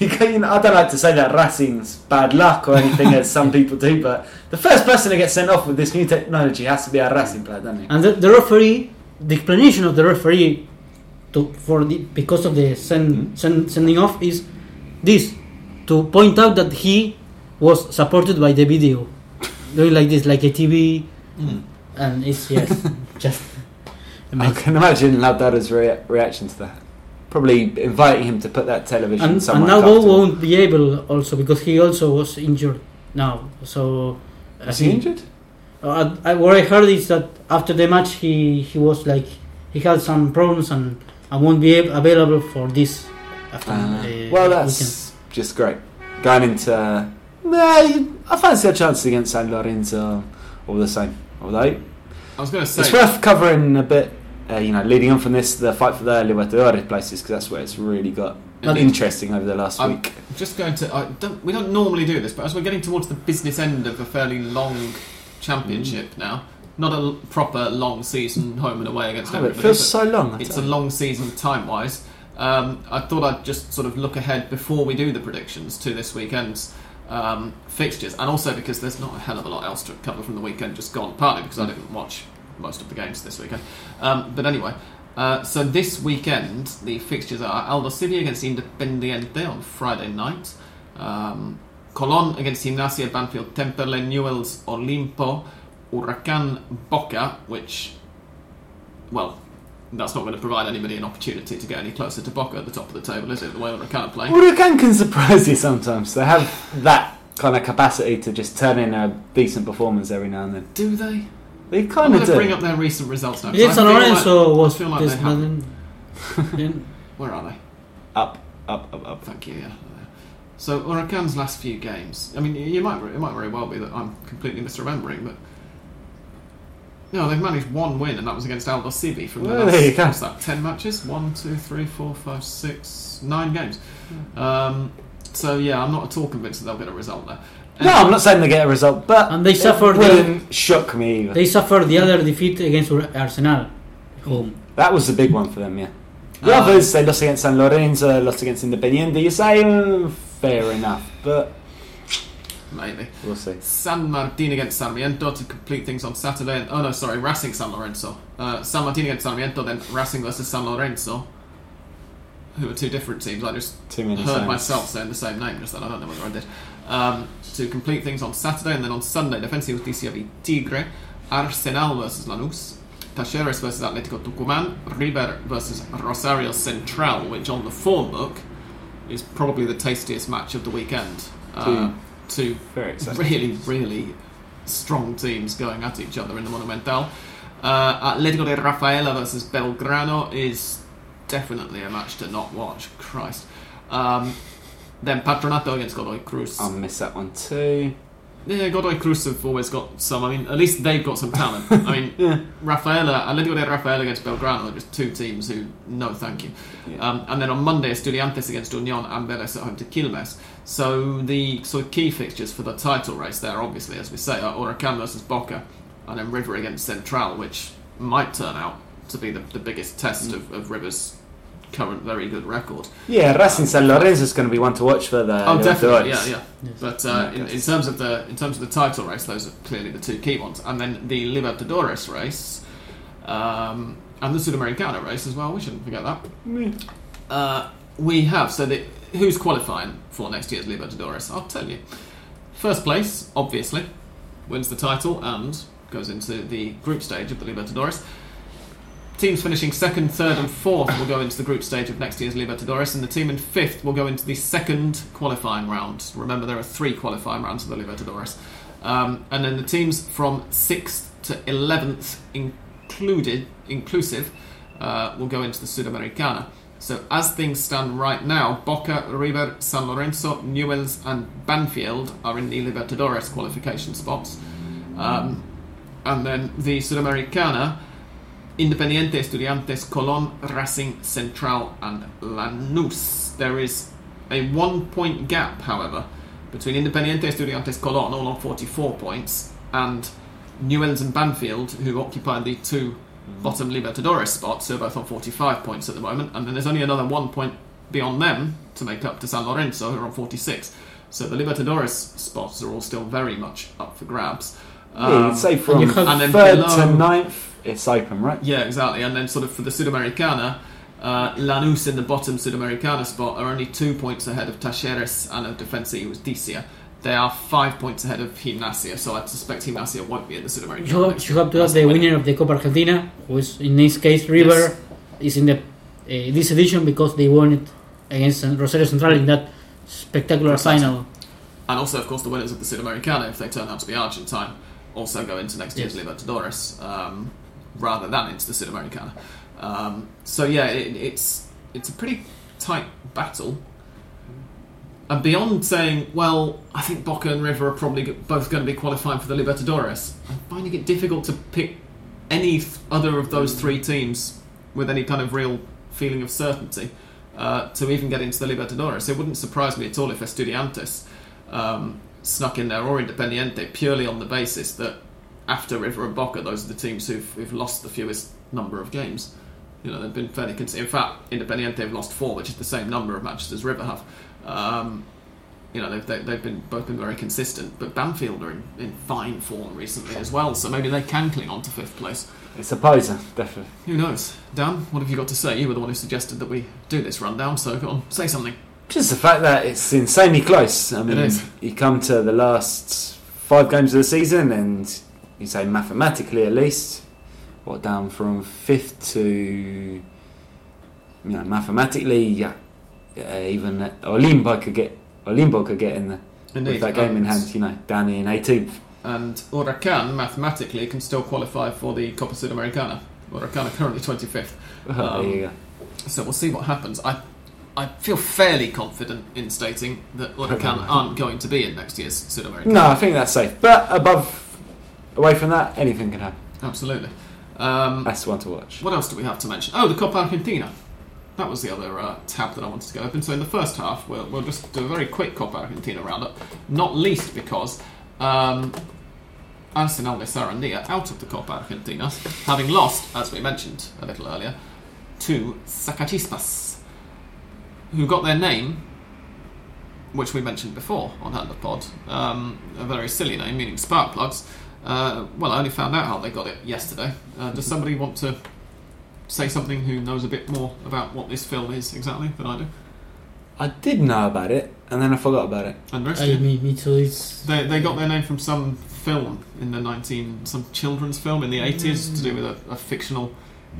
you can- you know, I don't like to say that Racing's bad luck or anything, as some people do. But the first person to get sent off with this new technology has to be a Racing player, doesn't he? And the, the referee, the explanation of the referee to for the because of the send, Mhm. send, sending off is this to point out that he was supported by the video, doing like this, like a TV, Mm. and it's yes, just I can imagine Lautaro's rea- reaction to that. Probably inviting him to put that television And, and somewhere. now Bou won't be able also because he also was injured now. So uh, Is he injured? Uh, I, what I heard is that after the match he he was like he had some problems and, and won't be ab- available for this. After, Uh, uh, well, weekend. that's just great. Going into, uh, nah, you- I fancy a chance against San Lorenzo all the same. Although I was going to say, it's worth covering a bit, uh, you know, leading on from this, the fight for the Libertadores places because that's where it's really got Indeed. interesting over the last I'm week. just going to. I don't, we don't normally do this, but as we're getting towards the business end of a fairly long championship now, not a l- proper long season home and away against Oh, it everybody. feels but so long. I it's a tell you. long season time wise. Um, I thought I'd just sort of look ahead before we do the predictions to this weekend's um, fixtures, and also because there's not a hell of a lot else to cover from the weekend just gone, partly because I didn't watch most of the games this weekend. Um, but anyway, uh, so this weekend the fixtures are Aldosivi against Independiente on Friday night, um, Colon against Gimnasia, Banfield, Temperley, Newells, Olimpo, Huracan, Boca, which, well, that's not going to provide anybody an opportunity to get any closer to Boca at the top of the table, is it? The way Huracan are playing. Huracan can surprise you sometimes. They have that kind of capacity to just turn in a decent performance every now and then. Do they? They I'm kind of do. bring up their recent results now. 'cause Yes, I San feel Lorenzo like- was I feel like this they have- Madden. Where are they? up, up, up, up. Thank you. Yeah. So Huracan's last few games. I mean, you might it might very well be that I'm completely misremembering, but no, they've managed one win, and that was against Aldosivi from the Well, last there you go. what's that? Ten matches? One, two, three, four, five, six, nine games. Um, so yeah, I'm not at all convinced that they'll get a result there. No, I'm not saying they get a result, but And they suffered the- wouldn't shock me either. They suffered the other defeat against Arsenal. Home. That was the big one for them, yeah. The Uh, others, they lost against San Lorenzo, they lost against Independiente. You say, fair enough, but Maybe. we'll see. San Martin against San Sarmiento to complete things on Saturday. Oh no, sorry, Racing San Lorenzo. Uh, San Martin against Sarmiento, then Racing versus San Lorenzo, who are two different teams. I just heard names. myself saying the same name just then. I don't know whether I did. Um, to complete things on Saturday, and then on Sunday, Defensa y Justicia v Tigre, Arsenal versus Lanús, Talleres versus Atletico Tucumán, River versus Rosario Central, which on the form book is probably the tastiest match of the weekend. Uh, two Very exciting. really, really strong teams going at each other in the Monumental. Uh, Atletico de Rafaela versus Belgrano is definitely a match to not watch. Christ. Um, then Patronato against Godoy Cruz. I'll miss that one too. Yeah, Godoy Cruz have always got some. I mean, at least they've got some talent. I mean, Yeah. Rafaela, Atletico de Rafael against Belgrano are just two teams who, no thank you. Yeah. Um, and then on Monday, Estudiantes against Union and Vélez at home to Quilmes. So the sort of key fixtures for the title race there, obviously, as we say, are Huracan versus Boca, and then River against Central, which might turn out to be the, the biggest test of, of River's current very good record. Yeah, Racing San Lorenzo is going to be one to watch for the. Oh, definitely, yeah, yeah. Yes. But uh, in, in terms of the in terms of the title race, those are clearly the two key ones. And then the Libertadores race, um, and the Sudamericana race as well. We shouldn't forget that. Uh, we have so the, who's qualifying for next year's Libertadores? I'll tell you. First place, obviously, wins the title and goes into the group stage of the Libertadores. Teams finishing second, third, and fourth will go into the group stage of next year's Libertadores, and the team in fifth will go into the second qualifying round. Remember, there are three qualifying rounds of the Libertadores. Um, and then the teams from sixth to eleventh, included, inclusive, uh, will go into the Sudamericana. So, as things stand right now, Boca, River, San Lorenzo, Newells, and Banfield are in the Libertadores qualification spots. Um, and then the Sudamericana, Independiente, Estudiantes, Colón, Racing, Central, and Lanús. There is a one point gap, however, between Independiente, Estudiantes, Colón, all on 44 points, and Newells and Banfield, who occupy the two bottom Libertadores spots, who are both on 45 points at the moment, and then there's only another one point beyond them to make up to San Lorenzo, who are on 46. So the Libertadores spots are all still very much up for grabs. Yeah, Um, you'd say from and then third below- to ninth, it's open, right? yeah, exactly. And then sort of for the Sudamericana, uh, Lanús in the bottom Sudamericana spot are only two points ahead of Talleres and of Defensa y Justicia. They are five points ahead of Gimnasia, so I suspect Gimnasia won't be in the Sudamericana. You, next you have to That's add the winner. winner of the Copa Argentina, who is in this case River, is in the uh, this edition because they won it against Rosario Central in that spectacular Precisely. final. And also, of course, the winners of the Sudamericana, if they turn out to be Argentine, also go into next year's Yes. Libertadores um, rather than into the Sudamericana. Um, so yeah, it, it's it's a pretty tight battle. And beyond saying, well, I think Boca and River are probably both going to be qualifying for the Libertadores, I'm finding it difficult to pick any other of those three teams with any kind of real feeling of certainty uh, to even get into the Libertadores. It wouldn't surprise me at all if Estudiantes um, snuck in there or Independiente purely on the basis that after River and Boca, those are the teams who've, who've lost the fewest number of games. You know, they've been fairly consistent. In fact, Independiente have lost four, which is the same number of matches as River have. Um, you know, they've, they, they've been both been very consistent, but Banfield are in, in fine form recently as well, so maybe they can cling on to fifth place. It's a poser, definitely. Who knows? Dan, what have you got to say? You were the one who suggested that we do this rundown, so go on, say something. Just the fact that it's insanely close. I mean, you come to the last five games of the season, and you say mathematically at least, what down from fifth to, you know, mathematically, yeah, yeah even Olimpo could get Olimpo could get in the, Indeed. with that game in and- hand. You know, down in 18th. And Huracan, mathematically, can still qualify for the Copa Sudamericana. Huracan are currently 25th. there um, you go. So we'll see what happens. I I feel fairly confident in stating that Huracan aren't going to be in next year's Sudamericana. No, I think that's safe. But above, away from that, anything can happen. Absolutely. Um, That's the one to watch. what else do we have to mention? Oh, the Copa Argentina. That was the other uh, tab that I wanted to go open. So in the first half, we'll, we'll just do a very quick Copa Argentina roundup. Not least because um, Arsenal de Sarandía out of the Copa Argentina, having lost, as we mentioned a little earlier, to Sacachispas, who got their name, which we mentioned before on Hand Pod, um, a very silly name meaning spark plugs. Uh, well, I only found out how they got it yesterday. Uh, does somebody want to say something who knows a bit more about what this film is exactly than I do? I did know about it, and then I forgot about it. And rest I, me, me too. It's They, they got their name from some film in the 19 some children's film in the 80s to do with a, a fictional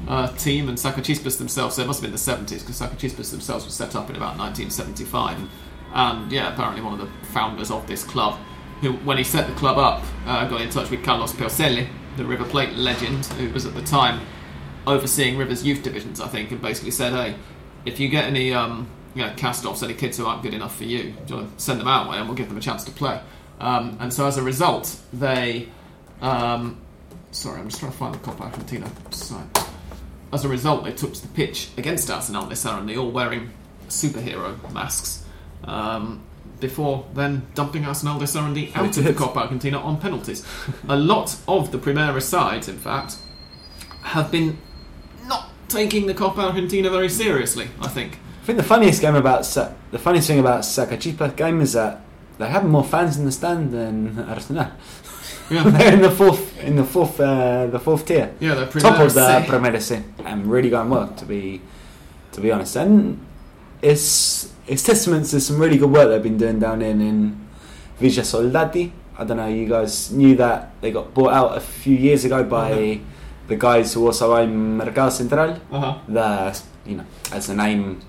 uh, team and Sacachispas themselves so it must have been the 70s because Sacachispas themselves were set up in about 1975 and yeah apparently one of the founders of this club who when he set the club up uh, got in touch with Carlos Peucelle the River Plate legend who was at the time overseeing River's youth divisions I think and basically said hey if you get any um, you know, cast-offs any kids who aren't good enough for you, you send them our way and we'll give them a chance to play Um, and so as a result, they. Um, sorry, I'm just trying to find the Copa Argentina side. As a result, they took to the pitch against Arsenal this Sarandí, all wearing superhero masks. Um, before then dumping Arsenal de Sarandí out of the. Copa Argentina on penalties. a lot of the Primera sides, in fact, have been not taking the Copa Argentina very seriously. I think. I think the funniest game about Sa- the funniest thing about Sakachipa game is that they have more fans in the stand than Arsenal. Yeah, They're in the fourth in the fourth uh, the fourth tier, yeah, they're top of the Primera C. Primera C, and really going well to be to be honest. And it's it's testament to some really good work they've been doing down in in Villa Soldati. I don't know, you guys knew that they got bought out a few years ago by Mhm. the guys who also own Mercado Central Uh-huh. the you know as the name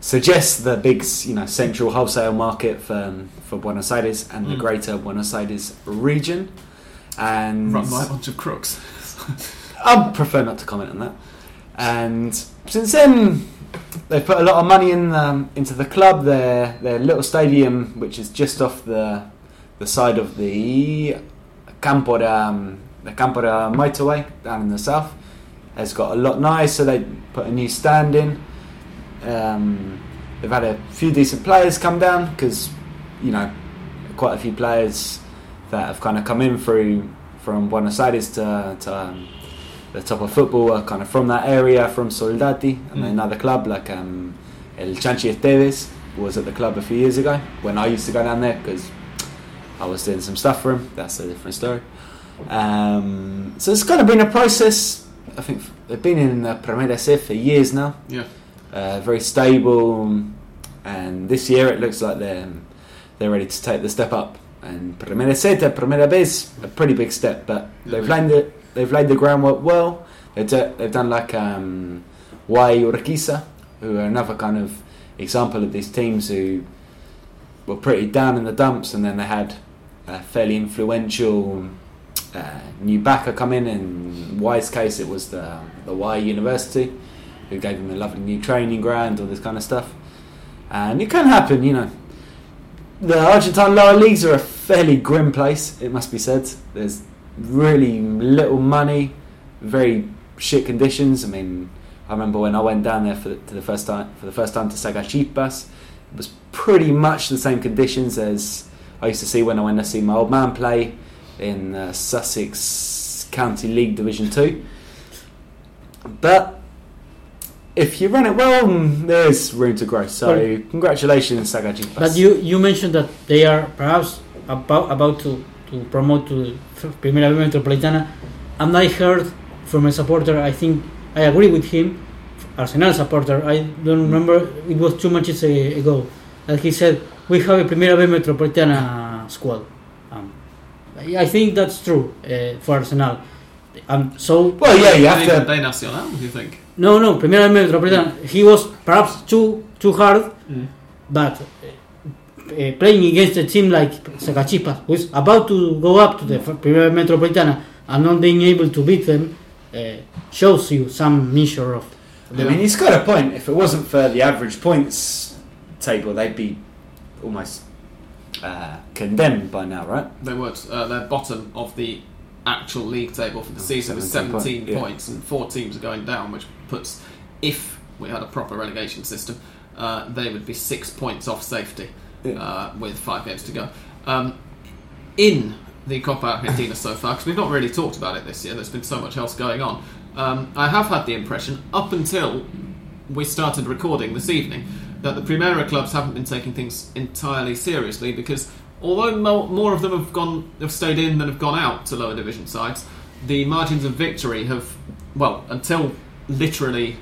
suggests the big you know central wholesale market for for Buenos Aires and the Mm. greater Buenos Aires region and Run by a bunch of crooks. I prefer not to comment on that and since then they've put a lot of money in um, into the club their their little stadium which is just off the the side of the Campora um, the Campora motorway down in the south. Has got a lot nicer they put a new stand in. Um, they've had a few decent players come down because you know quite a few players that have kind of come in through from Buenos Aires to, to um, the top of football are kind of from that area from Soldati and Mm. another club like um, El Chanchi Esteves was at the club a few years ago when I used to go down there because I was doing some stuff for him that's a different story um, so it's kind of been a process I think they've been in the Primera C for years now Yeah. uh, very stable, and this year it looks like they're they're ready to take the step up. And Primera C to Primera B is a pretty big step, but they've Yeah. laid the they've laid the groundwork well. They've, they've done like um, Y Urquiza, who are another kind of example of these teams who were pretty down in the dumps, and then they had a fairly influential uh, new backer come in. In Y's case, it was the the Y University who gave him a lovely new training ground, all this kind of stuff. And it can happen, you know. The Argentine lower leagues are a fairly grim place, it must be said. There's really little money, very shit conditions. I mean, I remember when I went down there for the, to the first time for the first time to Sagachipas, it was pretty much the same conditions as I used to see when I went to see my old man play in uh, Sussex County League Division Two. But if you run it well, mm, there is room to grow. So Well- congratulations, Sagachipas. But you you mentioned that they are perhaps about about to, to promote to the Primera B Metropolitana, and I heard from a supporter. I think I agree with him, Arsenal supporter. I don't remember. It was two matches ago that he said we have a Primera B Metropolitana squad. Um, I I think that's true uh, for Arsenal. Um, so well, yeah, you have to. Day Nacional, do you think? no, no, Primera B Metropolitana. He was perhaps too too hard but uh, playing against a team like Sakachipa, who's about to go up to the f- Primera Metropolitana and not being able to beat them, uh, shows you some measure of. I mean, he's got a point. If it wasn't for the average points table, they'd be almost uh, condemned by now, right? They would. Uh, they're bottom of the actual league table for the season with 17 17 point- yeah. points, and four teams are going down, which puts, if we had a proper relegation system, uh, they would be six points off safety Yeah. uh, with five games to go. Um, in the Copa Argentina so far, because we've not really talked about it this year, there's been so much else going on. Um, I have had the impression, up until we started recording this evening, that the Primera clubs haven't been taking things entirely seriously because although mo- more of them have gone have stayed in than have gone out to lower division sides, the margins of victory have well until literally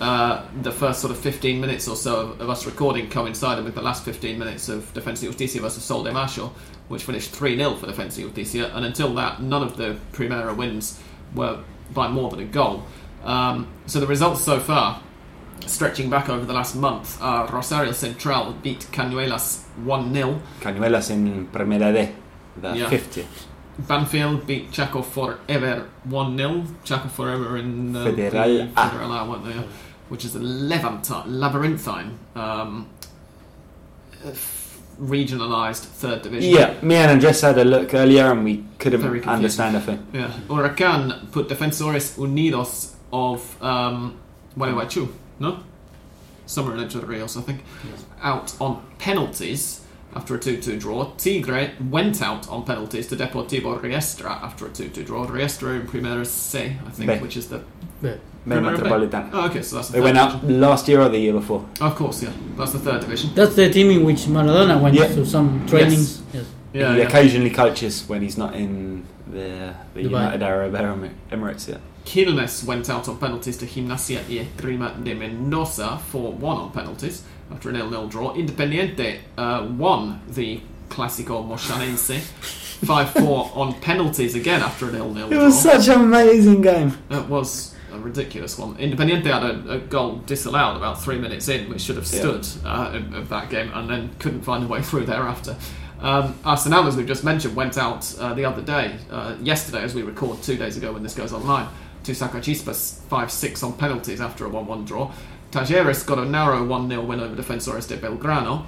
uh, the first sort of 15 minutes or so of, of us recording coincided with the last 15 minutes of Defensa Justicia versus Sol de Mayo, which finished 3 0 for Defensa Justicia, and until that, none of the Primera wins were by more than a goal. Um, so the results so far, stretching back over the last month, are Rosario Central beat Cañuelas 1 0. Cañuelas in Primera D, the Yeah. 50th. Banfield beat Chaco Forever 1 0. Chaco Forever in uh, Federal. Federal A, weren't they? Yeah. Which is a Levantine, labyrinthine um, uh, regionalised third division. Yeah, me and Andres had a look earlier and we couldn't understand a thing. Yeah. Huracan put Defensores Unidos of um, Gualeguaychú, no? Somewhere in Entre Rios, I think, out on penalties after a 2 2 draw. Tigre went out on penalties to Deportivo Riestra after a 2 2 draw. Riestra in Primera C, I think, B. which is the. But May Primera B. Oh, okay, so that's the They third went out division. last year or the year before. Of course, yeah. That's the third division. that's the team in which Maradona went Yeah. to some trainings. Yes. Yeah, he yeah. occasionally coaches when he's not in the, the United Arab Emirates. Yeah. Quilmes went out on penalties to Gimnasia y Esgrima de Mendoza for 1 on penalties after a nil-nil draw. Independiente uh, won the Clásico Moshanense 5-4 on penalties again after a nil-nil It was such an amazing game. It was a ridiculous one. Independiente had a, a goal disallowed about three minutes in, which should have Yeah. stood uh, of, of that game, and then couldn't find a way through thereafter. Um, Arsenal, as we've just mentioned, went out uh, the other day, uh, yesterday, as we record two days ago when this goes online, to Sacachispas 5 6 on penalties after a 1 1 draw. Talleres got a narrow 1 0 win over Defensores de Belgrano.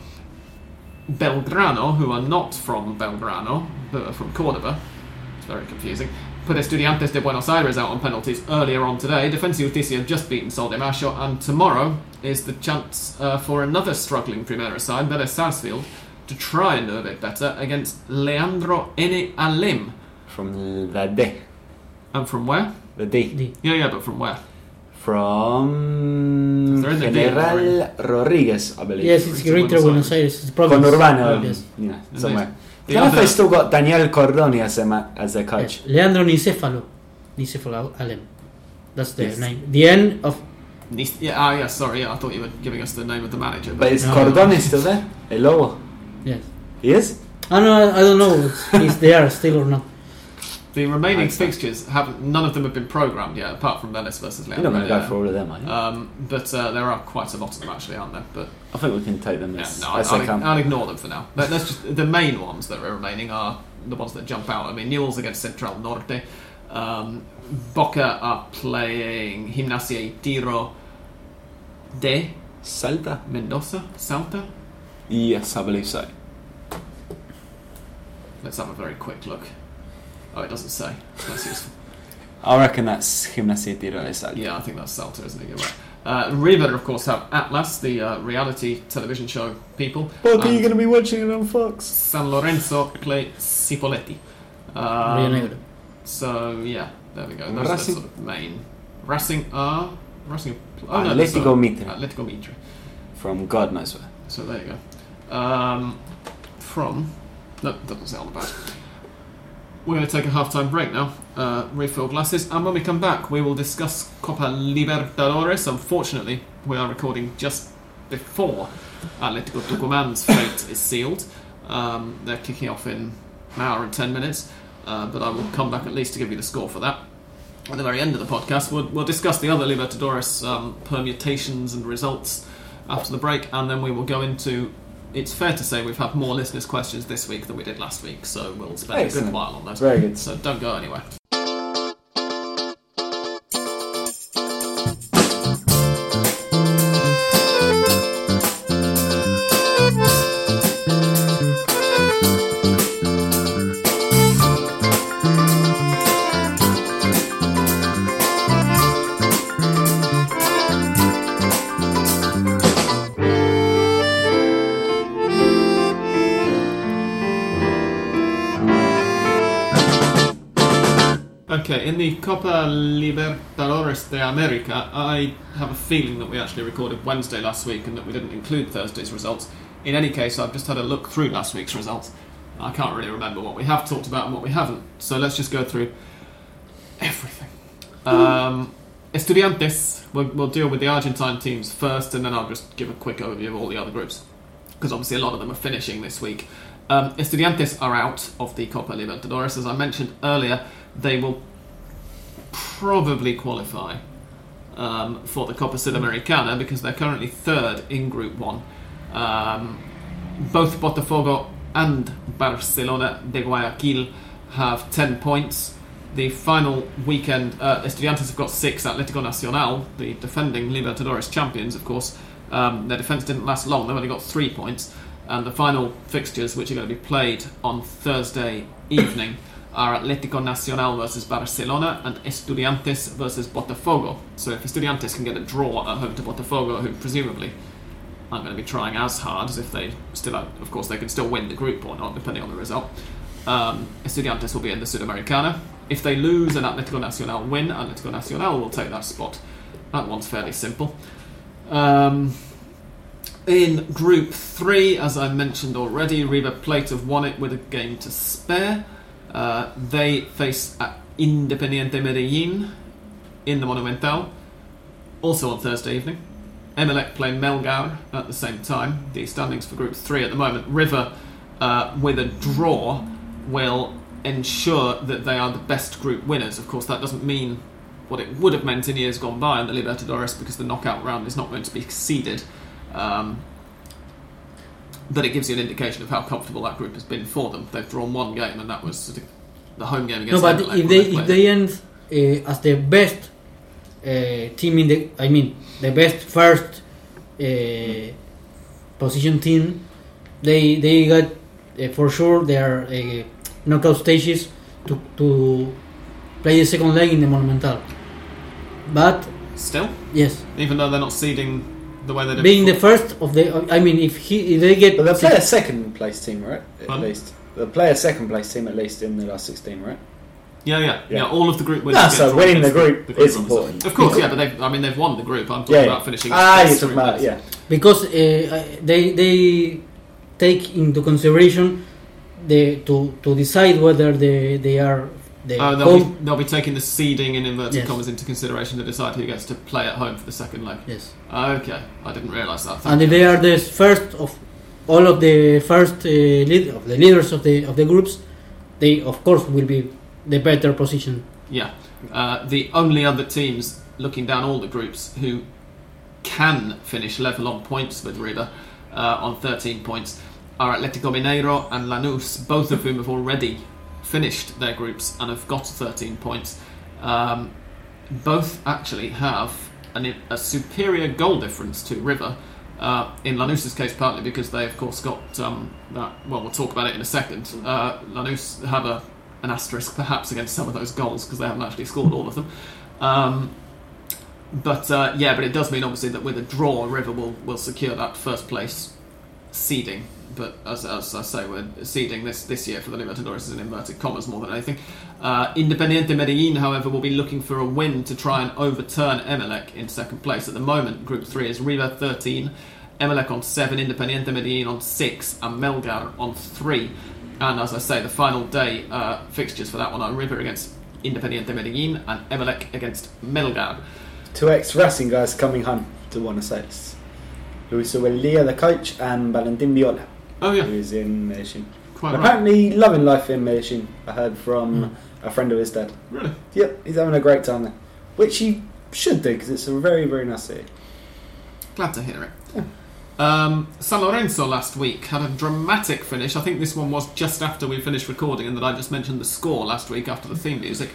Belgrano, who are not from Belgrano, but are from Cordoba, it's very confusing. Put Estudiantes de Buenos Aires out on penalties earlier on today. Defensa y Justicia have just beaten Sol de Mayo, and tomorrow is the chance uh, for another struggling Primera side, Vélez Sarsfield, to try and do a bit better against Leandro N. Alem. From the D. And from where? The D. The- Yeah, yeah, but from where? From They're in the D, General Rodriguez, I believe. Yes, it's Buenos Greater Buenos Aires. Aires. It's province. Conurbano, Um, Yes. you know, And somewhere. The I don't know if other- they still got Daniel Cordoni as their, ma- as their coach. Yes. Leandro Nicéforo. Nicéforo Alem. That's the Yes. name. The end of. Nis- Yeah, ah, yeah, sorry, yeah, I thought you were giving us the name of the manager. But is No. Cordoni still there? El Lobo. Yes. He is? I know. I don't know if they are still or not. The remaining fixtures haven't, none of them have been programmed yet, apart from Vélez versus You're Leandro. not going to go for all of them, are you? Um, but uh, there are quite a lot of them actually, aren't there? But I think we can take them yeah, as, no, as I'll, they I'll, come. I'll ignore them for now. But that's just the main ones that are remaining are the ones that jump out. I mean, Newell's against Central Norte. Um, Boca are playing Gimnasia y Tiro de Salta? Mendoza, Salta. Yes, I believe so. Let's have a very quick look. Oh, it doesn't say. That's useful. I reckon that's Gimnasia Tiro. Yeah, I think that's Salta, isn't it? You're right. Uh, River, of course, have Atlas, the uh, reality television show people. Boca, and you're going to be watching it on Fox. San Lorenzo play Cipolletti. Um, so yeah, there we go. Those are the sort of main. Racing are Racing. Oh, no, that's Atletico not- Mitre. Atletico Mitre. From God knows where. So there you go. Um, from no, doesn't say on the back. We're going to take a half-time break now. Uh, refill glasses, and when we come back, we will discuss Copa Libertadores. Unfortunately, we are recording just before Atletico Tucumán's fate is sealed. Um, they're kicking off in an hour and ten minutes, uh, but I will come back at least to give you the score for that. At the very end of the podcast, we'll, we'll discuss the other Libertadores um, permutations and results after the break, and then we will go into. It's fair to say we've had more listeners' questions this week than we did last week, so we'll spend a Excellent. good while on those. Very good. So don't go anywhere. In the Copa Libertadores de America, I have a feeling that we actually recorded Wednesday last week and that we didn't include Thursday's results. In any case, I've just had a look through last week's results. I can't really remember what we have talked about and what we haven't, so let's just go through everything. Um, Estudiantes, we'll, we'll deal with the Argentine teams first, and then I'll just give a quick overview of all the other groups, because obviously a lot of them are finishing this week. Um, Estudiantes are out of the Copa Libertadores, as I mentioned earlier. They will probably qualify um, for the Copa Sudamericana because they're currently third in Group One. Um, both Botafogo and Barcelona de Guayaquil have 10 points. The final weekend, uh, Estudiantes have got six. Atletico Nacional, the defending Libertadores champions, of course, um, their defence didn't last long. They've only got three points. And the final fixtures, which are going to be played on Thursday evening, are Atlético Nacional versus Barcelona and Estudiantes versus Botafogo. So if Estudiantes can get a draw at home to Botafogo, who presumably aren't going to be trying as hard as if they still, of course, they can still win the group or not, depending on the result. Um, Estudiantes will be in the Sudamericana. If they lose and Atlético Nacional win, Atlético Nacional will take that spot. That one's fairly simple. Um, in Group 3, as I mentioned already, River Plate have won it with a game to spare. Uh, they face uh, Independiente Medellin in the Monumental, also on Thursday evening. Emelec play Melgar at the same time. The standings for Group 3 at the moment. River, uh, with a draw, will ensure that they are the best group winners. Of course, that doesn't mean what it would have meant in years gone by in the Libertadores because the knockout round is not going to be seeded. Um, but it gives you an indication of how comfortable that group has been for them. They've drawn one game, and that was sort of the home game No, against but Emelec if they if they end uh, as the best uh, team in the, I mean, the best first uh, position team, they they got uh, for sure their uh, knockout stages to to play the second leg in the Monumental. But Still, yes, even though they're not seeding the way they did. being the first of the, I mean, if he if they get But they'll play a second place team, right? At Pardon? least. They'll play a second place team at least in the last 16, right? Yeah, yeah, yeah, Yeah. All of the group winners. No, so winning the against group is important. Of course, yeah, but they, I mean, they've won the group. I'm talking Yeah. about finishing. Ah, best you're talking about, yeah. because uh, they they take into consideration the to to decide whether they they are Oh, they'll, home. be, they'll be taking the seeding in inverted Yes. commas into consideration to decide who gets to play at home for the second leg. Yes, Okay, I didn't realise that. and if they are the first of all of the first uh, lead of the leaders of the of the groups, they of course will be the better position. Yeah. Uh, the only other teams looking down all the groups who can finish level on points with River uh, on 13 points are Atletico Mineiro and Lanús, both of whom have already finished their groups and have got 13 points. Um, both actually have an, a superior goal difference to River. Uh, in Lanús's case, partly because they, of course, got um, that. Well, we'll talk about it in a second. Uh, Lanús have a, an asterisk, perhaps, against some of those goals because they haven't actually scored all of them. Um, but uh, yeah, but it does mean obviously that with a draw, River will, will secure that first place seeding. But as, as I say, we're seeding this this year for the Libertadores in inverted commas more than anything. Uh, Independiente Medellin, however, will be looking for a win to try and overturn Emelec in second place. At the moment, Group 3 is River 13, Emelec on 7, Independiente Medellin on 6, and Melgar on 3. And as I say, the final day uh, fixtures for that one are River against Independiente Medellin and Emelec against Melgar. Two ex Racing guys coming home to Buenos Aires. Luis Zubeldía, the coach, and Valentin Viola, Oh yeah, who is in Medellin. quite right. apparently loving life in Medellin. I heard from Hmm. a friend of his dad. Really? Yep, he's having a great time there. Which he should do because it's a very, very nice city. Glad to hear it. Um, San Lorenzo last week had a dramatic finish. I think this one was just after we finished recording, and that I just mentioned the score last week after the theme music.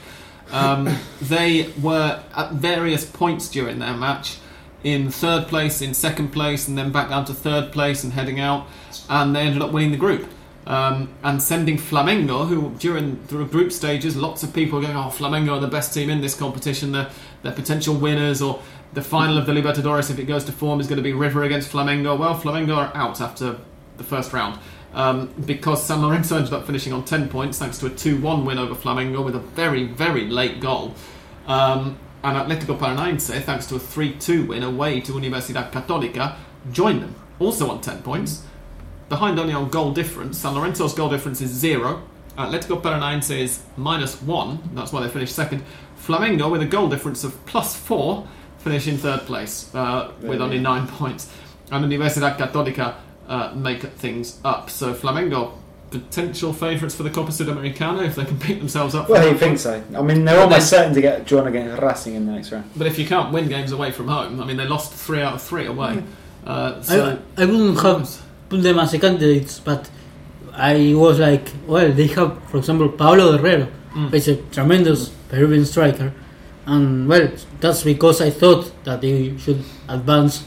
Um, they were at various points during their match in third place, in second place, and then back down to third place and heading out, and they ended up winning the group. Um, and sending Flamengo, who during the group stages, lots of people going, "Oh, Flamengo are the best team in this competition. They're, they're potential winners." Or the final of the Libertadores, if it goes to form, is going to be River against Flamengo. Well, Flamengo are out after the first round um, because San Lorenzo ended up finishing on 10 points thanks to a 2 1 win over Flamengo with a very, very late goal. Um, and Atletico Paranaense, thanks to a 3 2 win away to Universidad Católica, joined them, also on 10 points. Behind only on goal difference, San Lorenzo's goal difference is 0. Atletico Paranaense is minus 1, that's why they finished second. Flamengo, with a goal difference of plus 4, finish in third place uh, with only 9 points. And Universidad Católica uh, make things up. So Flamengo, potential favourites for the Copa Sudamericana if they can pick themselves up. Well, for he that so. I mean, they're Well, almost then- certain to get drawn against Racing in the next round. But if you can't win games away from home, I mean, they lost three out of three away. Uh, so I, I wouldn't have put them as a candidates, but I was like, well, they have, for example, Paolo Guerrero, Mm. He's a tremendous Peruvian striker, and well, that's because I thought that they should advance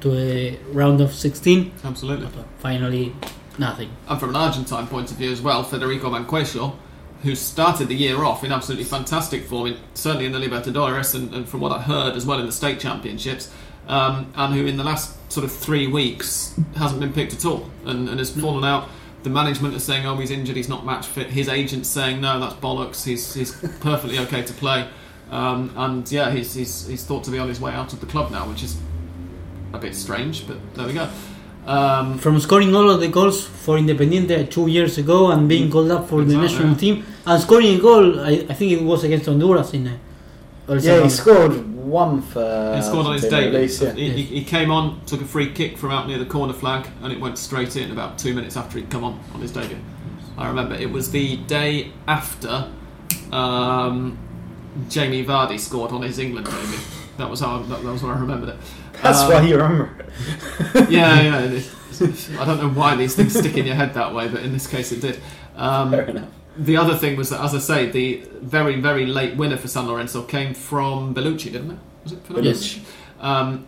to a round of 16. Absolutely. But finally, nothing. And from an Argentine point of view as well, Federico Mancuello, who started the year off in absolutely fantastic form, in, certainly in the Libertadores and, and from what I heard as well in the state championships, um, and who in the last sort of three weeks hasn't been picked at all and, and has fallen out. The management is saying, "Oh, he's injured. He's not match fit." His agent's saying, "No, that's bollocks. He's he's perfectly okay to play." Um, and yeah, he's, he's he's thought to be on his way out of the club now, which is a bit strange, but there we go. Um, From scoring all of the goals for Independiente two years ago and being called up for the Exactly, national yeah. team and scoring a goal, I, I think it was against Honduras in a, El Yeah, he scored one for. He scored on his Argentina, debut. yeah. he, he, he came on, took a free kick from out near the corner flag, and it went straight in about two minutes after he'd come on on his debut. I remember it was the day after um, Jamie Vardy scored on his England debut. That was how I, that, that was where I remembered it. That's Um, why you remember it. yeah, yeah. It. I don't know why these things stick in your head that way, but in this case it did. Um, Fair enough. the other thing was that, as I say, the very, very late winner for San Lorenzo came from Belluschi, didn't it? Was it Belluschi. Um,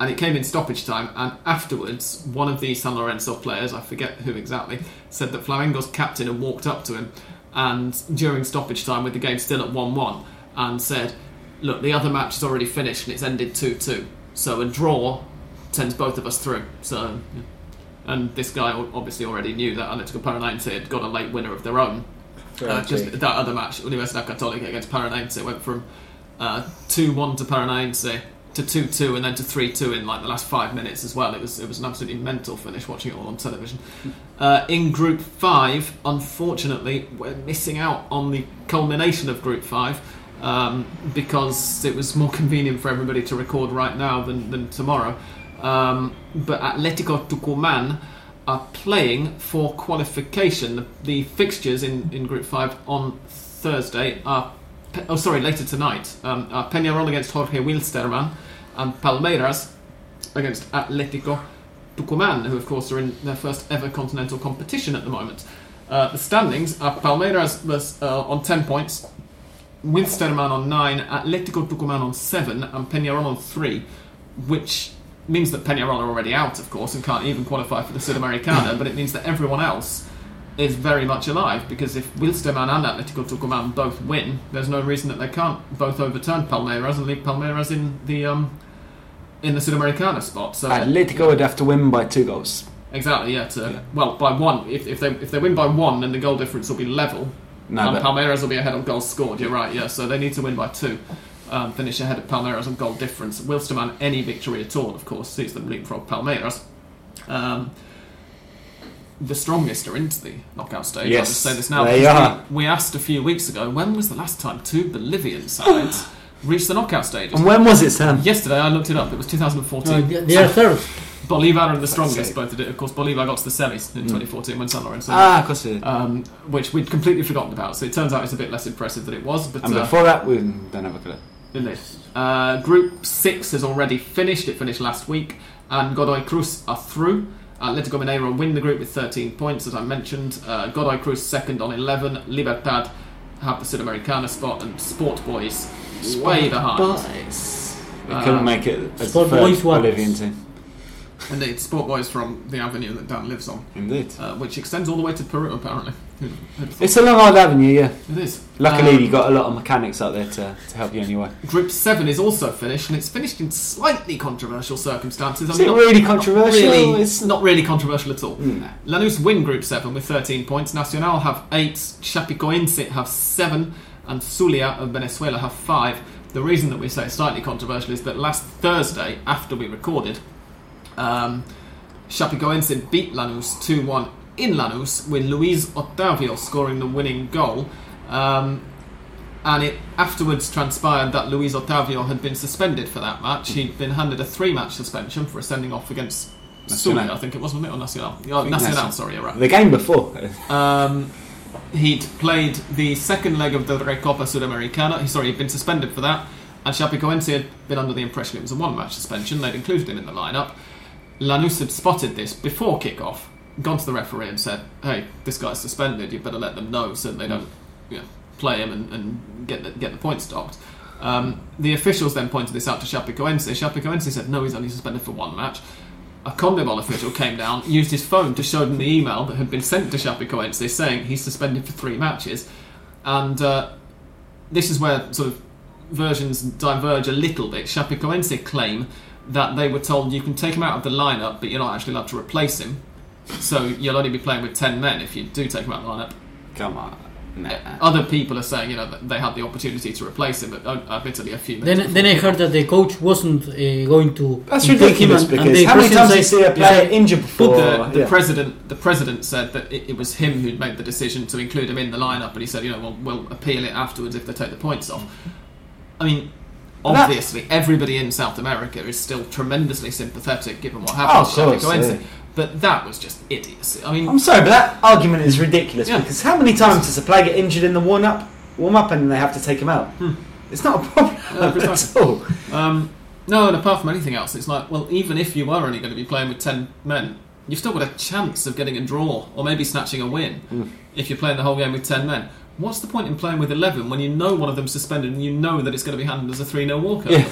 and it came in stoppage time, and afterwards, one of the San Lorenzo players, I forget who exactly, said that Flamengo's captain had walked up to him and during stoppage time, with the game still at 1 1, and said, Look, the other match is already finished and it's ended 2 2. So a draw sends both of us through. So, yeah. And this guy obviously already knew that Atletico Paranaense had got a late winner of their own. Uh, just that other match, Universidad Católica against Paranaense, went from uh, 2 1 to Paranaense to 2 2 and then to 3 2 in like the last five minutes as well. It was it was an absolutely mental finish watching it all on television. Uh, in Group 5, unfortunately, we're missing out on the culmination of Group 5 um, because it was more convenient for everybody to record right now than, than tomorrow. Um, but Atletico Tucumán are playing for qualification. The, the fixtures in, in Group 5 on Thursday are, oh sorry, later tonight, um, are Peñarol against Jorge Wilstermann and Palmeiras against Atletico Tucumán, who of course are in their first ever continental competition at the moment. Uh, the standings are Palmeiras uh, on 10 points, Wilstermann on 9, Atletico Tucumán on 7, and Peñarol on 3, which means that Peñarol are already out, of course, and can't even qualify for the Sudamericana, but it means that everyone else is very much alive, because if Wilstermann and Atletico Tucumán both win, there's no reason that they can't both overturn Palmeiras and leave Palmeiras in the um, in the Sudamericana spot. So Atletico would have to win by two goals. exactly, yeah. To, Yeah. Well, by one. If, if they if they win by one, then the goal difference will be level, No, and but Palmeiras will be ahead on goals scored. You're right, yeah. So they need to win by two, um, finish ahead of Palmeiras on goal difference. Wilstermann, any victory at all, of course, sees them leapfrog Palmeiras. Um, the strongest are into the knockout stage. I'll just say this now. they because are. We, we asked a few weeks ago when was the last time two Bolivian sides reached the knockout stage. and when was it, Sam? Yesterday, I looked it up. It was 2014. No, they, they are third. Bolivar are the strongest. Both did it. Of course, Bolivar got to the semis in Mm. 2014 when San Lorenzo. Ah, of course it is. um, which we'd completely forgotten about. So it turns out it's a bit less impressive than it was. But and uh, before that, we don't have a clue. Indeed. Uh, group six has already finished. It finished last week, and Godoy Cruz are through. Atletico Mineiro win the group with 13 points, as I mentioned. Uh, Godoy Cruz second on 11. Libertad have the Sudamericana spot, and Sport Boys way behind. Boys. They Uh, couldn't make it as Sport the third Boys what? Bolivian team. Indeed, Sport Boys from the avenue that Dan lives on, Indeed. uh, which extends all the way to Peru, apparently. Who'd- who'd have thought? It's a long old avenue, yeah. It is. Luckily, Um, you got a lot of mechanics out there to, to help you anyway. Group 7 is also finished, and it's finished in slightly controversial circumstances. I Is mean, it not- really not controversial? really- It's not really controversial at all. Nah. Lanús win Group 7 with 13 points. Nacional have 8. Chapecoense have 7. And Zulia of Venezuela have 5. The reason that we say it's slightly controversial is that last Thursday, after we recorded, um, Chapecoense beat Lanús 2 1 in Lanús with Luis Otavio scoring the winning goal. Um, and it afterwards transpired that Luis Otavio had been suspended for that match. He'd been handed a three match suspension for a sending off against Nacional. Zulia, I think it was, wasn't it? Or Nacional? Oh, Nacional, Nacional. sorry, you're right. The game before. Um, he'd played the second leg of the Recopa Sudamericana. Sorry, he'd been suspended for that. And Chapecoense had been under the impression it was a one-match suspension. They'd included him in the lineup. Lanús had spotted this before kick-off, gone to the referee and said, "Hey, this guy's suspended. You better let them know so they don't you know, play him and, and get the, get the points stopped." Um, the officials then pointed this out to Chapecoense. Chapecoense said, no, he's only suspended for one match. A CONMEBOL official came down, used his phone to show them the email that had been sent to Chapecoense saying he's suspended for three matches. And uh, this is where sort of versions diverge a little bit. Chapecoense claim that they were told you can take him out of the lineup, but you're not actually allowed to replace him. So you'll only be playing with 10 men if you do take him out of the lineup. Come on. Nah. Other people are saying, you know, that they had the opportunity to replace him, but uh, admittedly a few minutes. Then, then I heard that the coach wasn't uh, going to That's take him and- and because the how many times do you said- see a player injured before? the, the yeah. president the president said that it, it was him who'd made the decision to include him in the lineup, and he said, you know, well, we'll appeal it afterwards if they take the points off. I mean, And that- obviously, everybody in South America is still tremendously sympathetic given what Oh, happened of to but that was just idiocy. I mean, I'm sorry, but that argument is ridiculous Yeah. because how many times does a player get injured in the warm up, warm up, and they have to take him out? It's not a problem at all. Um, no, and apart from anything else, it's like, well, even if you are only going to be playing with 10 men, you've still got a chance of getting a draw or maybe snatching a win if you're playing the whole game with 10 men. What's the point in playing with 11 when you know one of them's suspended and you know that it's going to be handled as a 3 0 walkover? Yeah.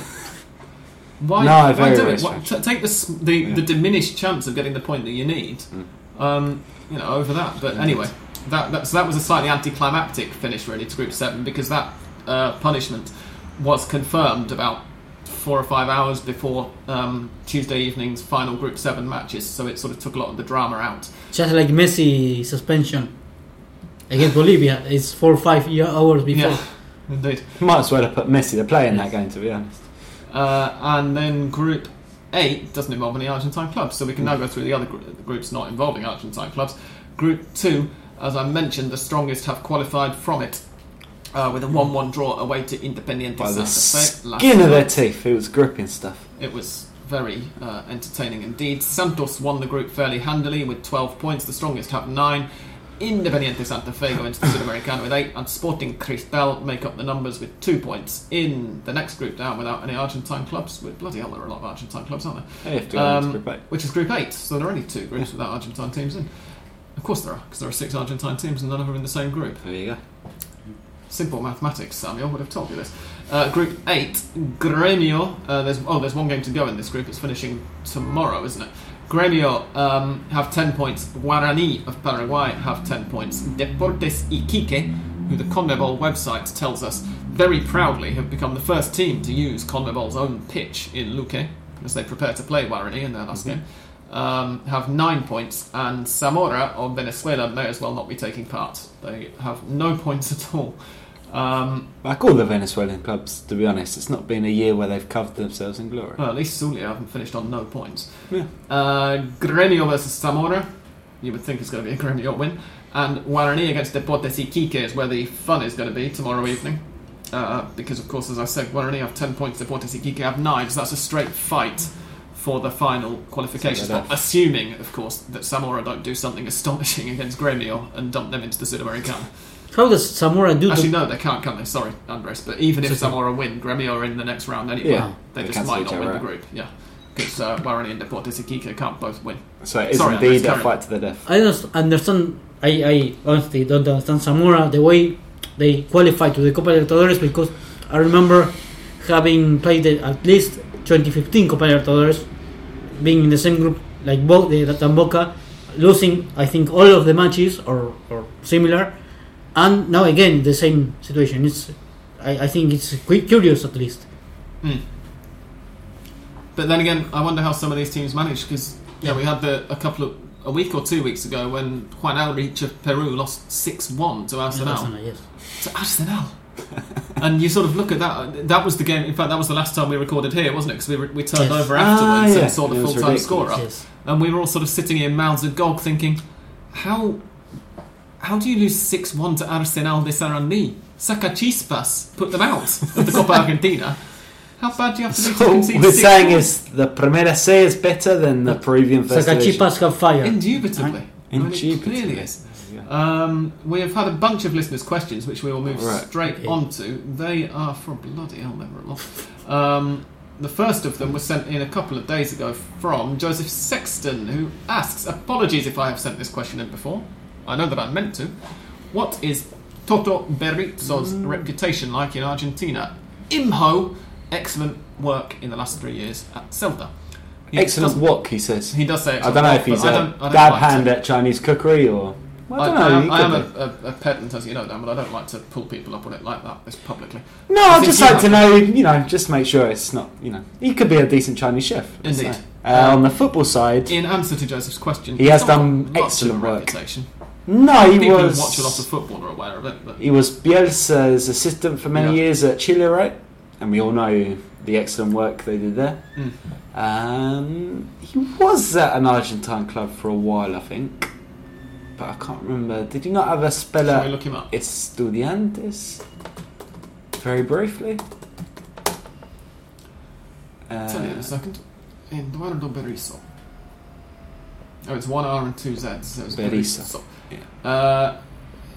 Why, No, why do very it? Why, t- take the, the, Yeah. the diminished chance of getting the point that you need um, you know, over that. But anyway, that, that, so that was a slightly anticlimactic finish, really, to Group 7 because that uh, punishment was confirmed about four or five hours before um, Tuesday evening's final Group 7 matches, so it sort of took a lot of the drama out. Just like Messi suspension against Bolivia, it's four or five year hours before. Yeah, indeed. Might as well have put Messi, the player, in that game, to be honest. Uh, and then Group 8 doesn't involve any Argentine clubs, so we can now go through the other gr- groups not involving Argentine clubs. Group 2, as I mentioned, the strongest have qualified from it. Uh, with a 1 1 draw away to Independiente By the Santa Fe. last skin of their teeth, it was gripping stuff. It was very uh, entertaining indeed. Santos won the group fairly handily with 12 points. The strongest have 9. Independiente Santa Fe go into the Sudamericano with 8. And Sporting Cristal make up the numbers with 2 points in the next group down without any Argentine clubs. With bloody hell, there are a lot of Argentine clubs, aren't there? They to go into Um, eight. which is Group 8. So there are only two groups without Argentine teams in. Of course there are, because there are six Argentine teams and none of them are in the same group. There you go. Simple mathematics, Samuel would have told you this. Uh, group 8, Gremio. Uh, there's, oh, there's one game to go in this group. It's finishing tomorrow, isn't it? Gremio um, have 10 points. Guarani of Paraguay have 10 points. Deportes Iquique, who the CONMEBOL website tells us very proudly have become the first team to use CONMEBOL's own pitch in Luque as they prepare to play Guarani in their last game, um, have 9 points. And Zamora of Venezuela may as well not be taking part. They have no points at all. Um, Like all the Venezuelan clubs, to be honest, it's not been a year where they've covered themselves in glory. well, at least Zulia haven't finished on no points. Yeah. Uh, Gremio versus Zamora. You would think it's going to be a Gremio win. And Guarani against Deportes Iquique is where the fun is going to be tomorrow evening. Uh, because, of course, as I said, Guarani have 10 points, Deportes Iquique have 9, so that's a straight fight for the final qualification spot. Assuming, of course, that Zamora don't do something astonishing against Gremio and dump them into the Sudamericano. How does Zamora do Actually, to no, they can't, can they? Sorry, Andres. But even if It's okay. Zamora win, Gremio are in the next round anyway. Yeah, they, they just might not win other the group. Yeah, because uh, Guarani and Deportes Iquique can't both win. So it is Sorry, indeed Andres, a carry fight to the death. I don't understand. I, I honestly don't understand Zamora the way they qualified to the Copa Libertadores because I remember having played the, at least 2015 Copa Libertadores, being in the same group like both the than Boca, losing I think all of the matches or, or similar, and now again the same situation. It's I, I think it's cu- curious at least. Hmm. But then again, I wonder how some of these teams manage because yeah, we had the a couple of a week or two weeks ago when Juan Aurich of Peru lost six one to Arsenal. Arsenal, yes. To Arsenal. and you sort of look at that. That was the game. In fact, that was the last time we recorded here, wasn't it? Because we, re- we turned Yes. over Ah, afterwards yeah. and saw the full time ridiculous. score up. yes. and we were all sort of sitting here mouths agog thinking how how do you lose 6-1 to Arsenal de Sarandí Sacachispas put them out of the Copa Argentina how bad do you have to be to So concede we're 6-1? saying is the Primera C is better than the Peruvian First Division. Sacachispas have fire. indubitably I mean, it Indubitably. clearly is um, we have had a bunch of listeners' questions, which we will move Right. straight Okay. on to. They are for bloody hell, never a lot. Um, the first of them was sent in a couple of days ago from Joseph Sexton, who asks Apologies if I have sent this question in before. I know that I meant to. What is Toto Berizzo's reputation like in Argentina? Imho, excellent work in the last three years at Celta. He Excellent does- wok, he says. He does say I don't know work, if he's but I a don't- I don't dab like to- hand at Chinese cookery or. Well, I don't I, know. I, I am a, a, a pedant, as you know, Dan, but I don't like to pull people up on it like that, this publicly. No, I I'd just like to to- know, you know, just make sure it's not, you know, he could be a decent Chinese chef. let's Indeed. say. Uh, on the football side, In answer to Joseph's question, He has done got much of a excellent work. Reputation. No, he People was. who watch a lot of football are aware of it, but He was Bielsa's assistant for many Yeah. years at Chile, right? And we all know the excellent work they did there. Mm. Um, he was at an Argentine club for a while, I think. But I can't remember. Did he not have a spell at look him up? Estudiantes? Very briefly. Tell you in a Uh, second. Eduardo Berizzo. Oh, it's one R and two Z's. So it's Berizzo. Yeah. Uh,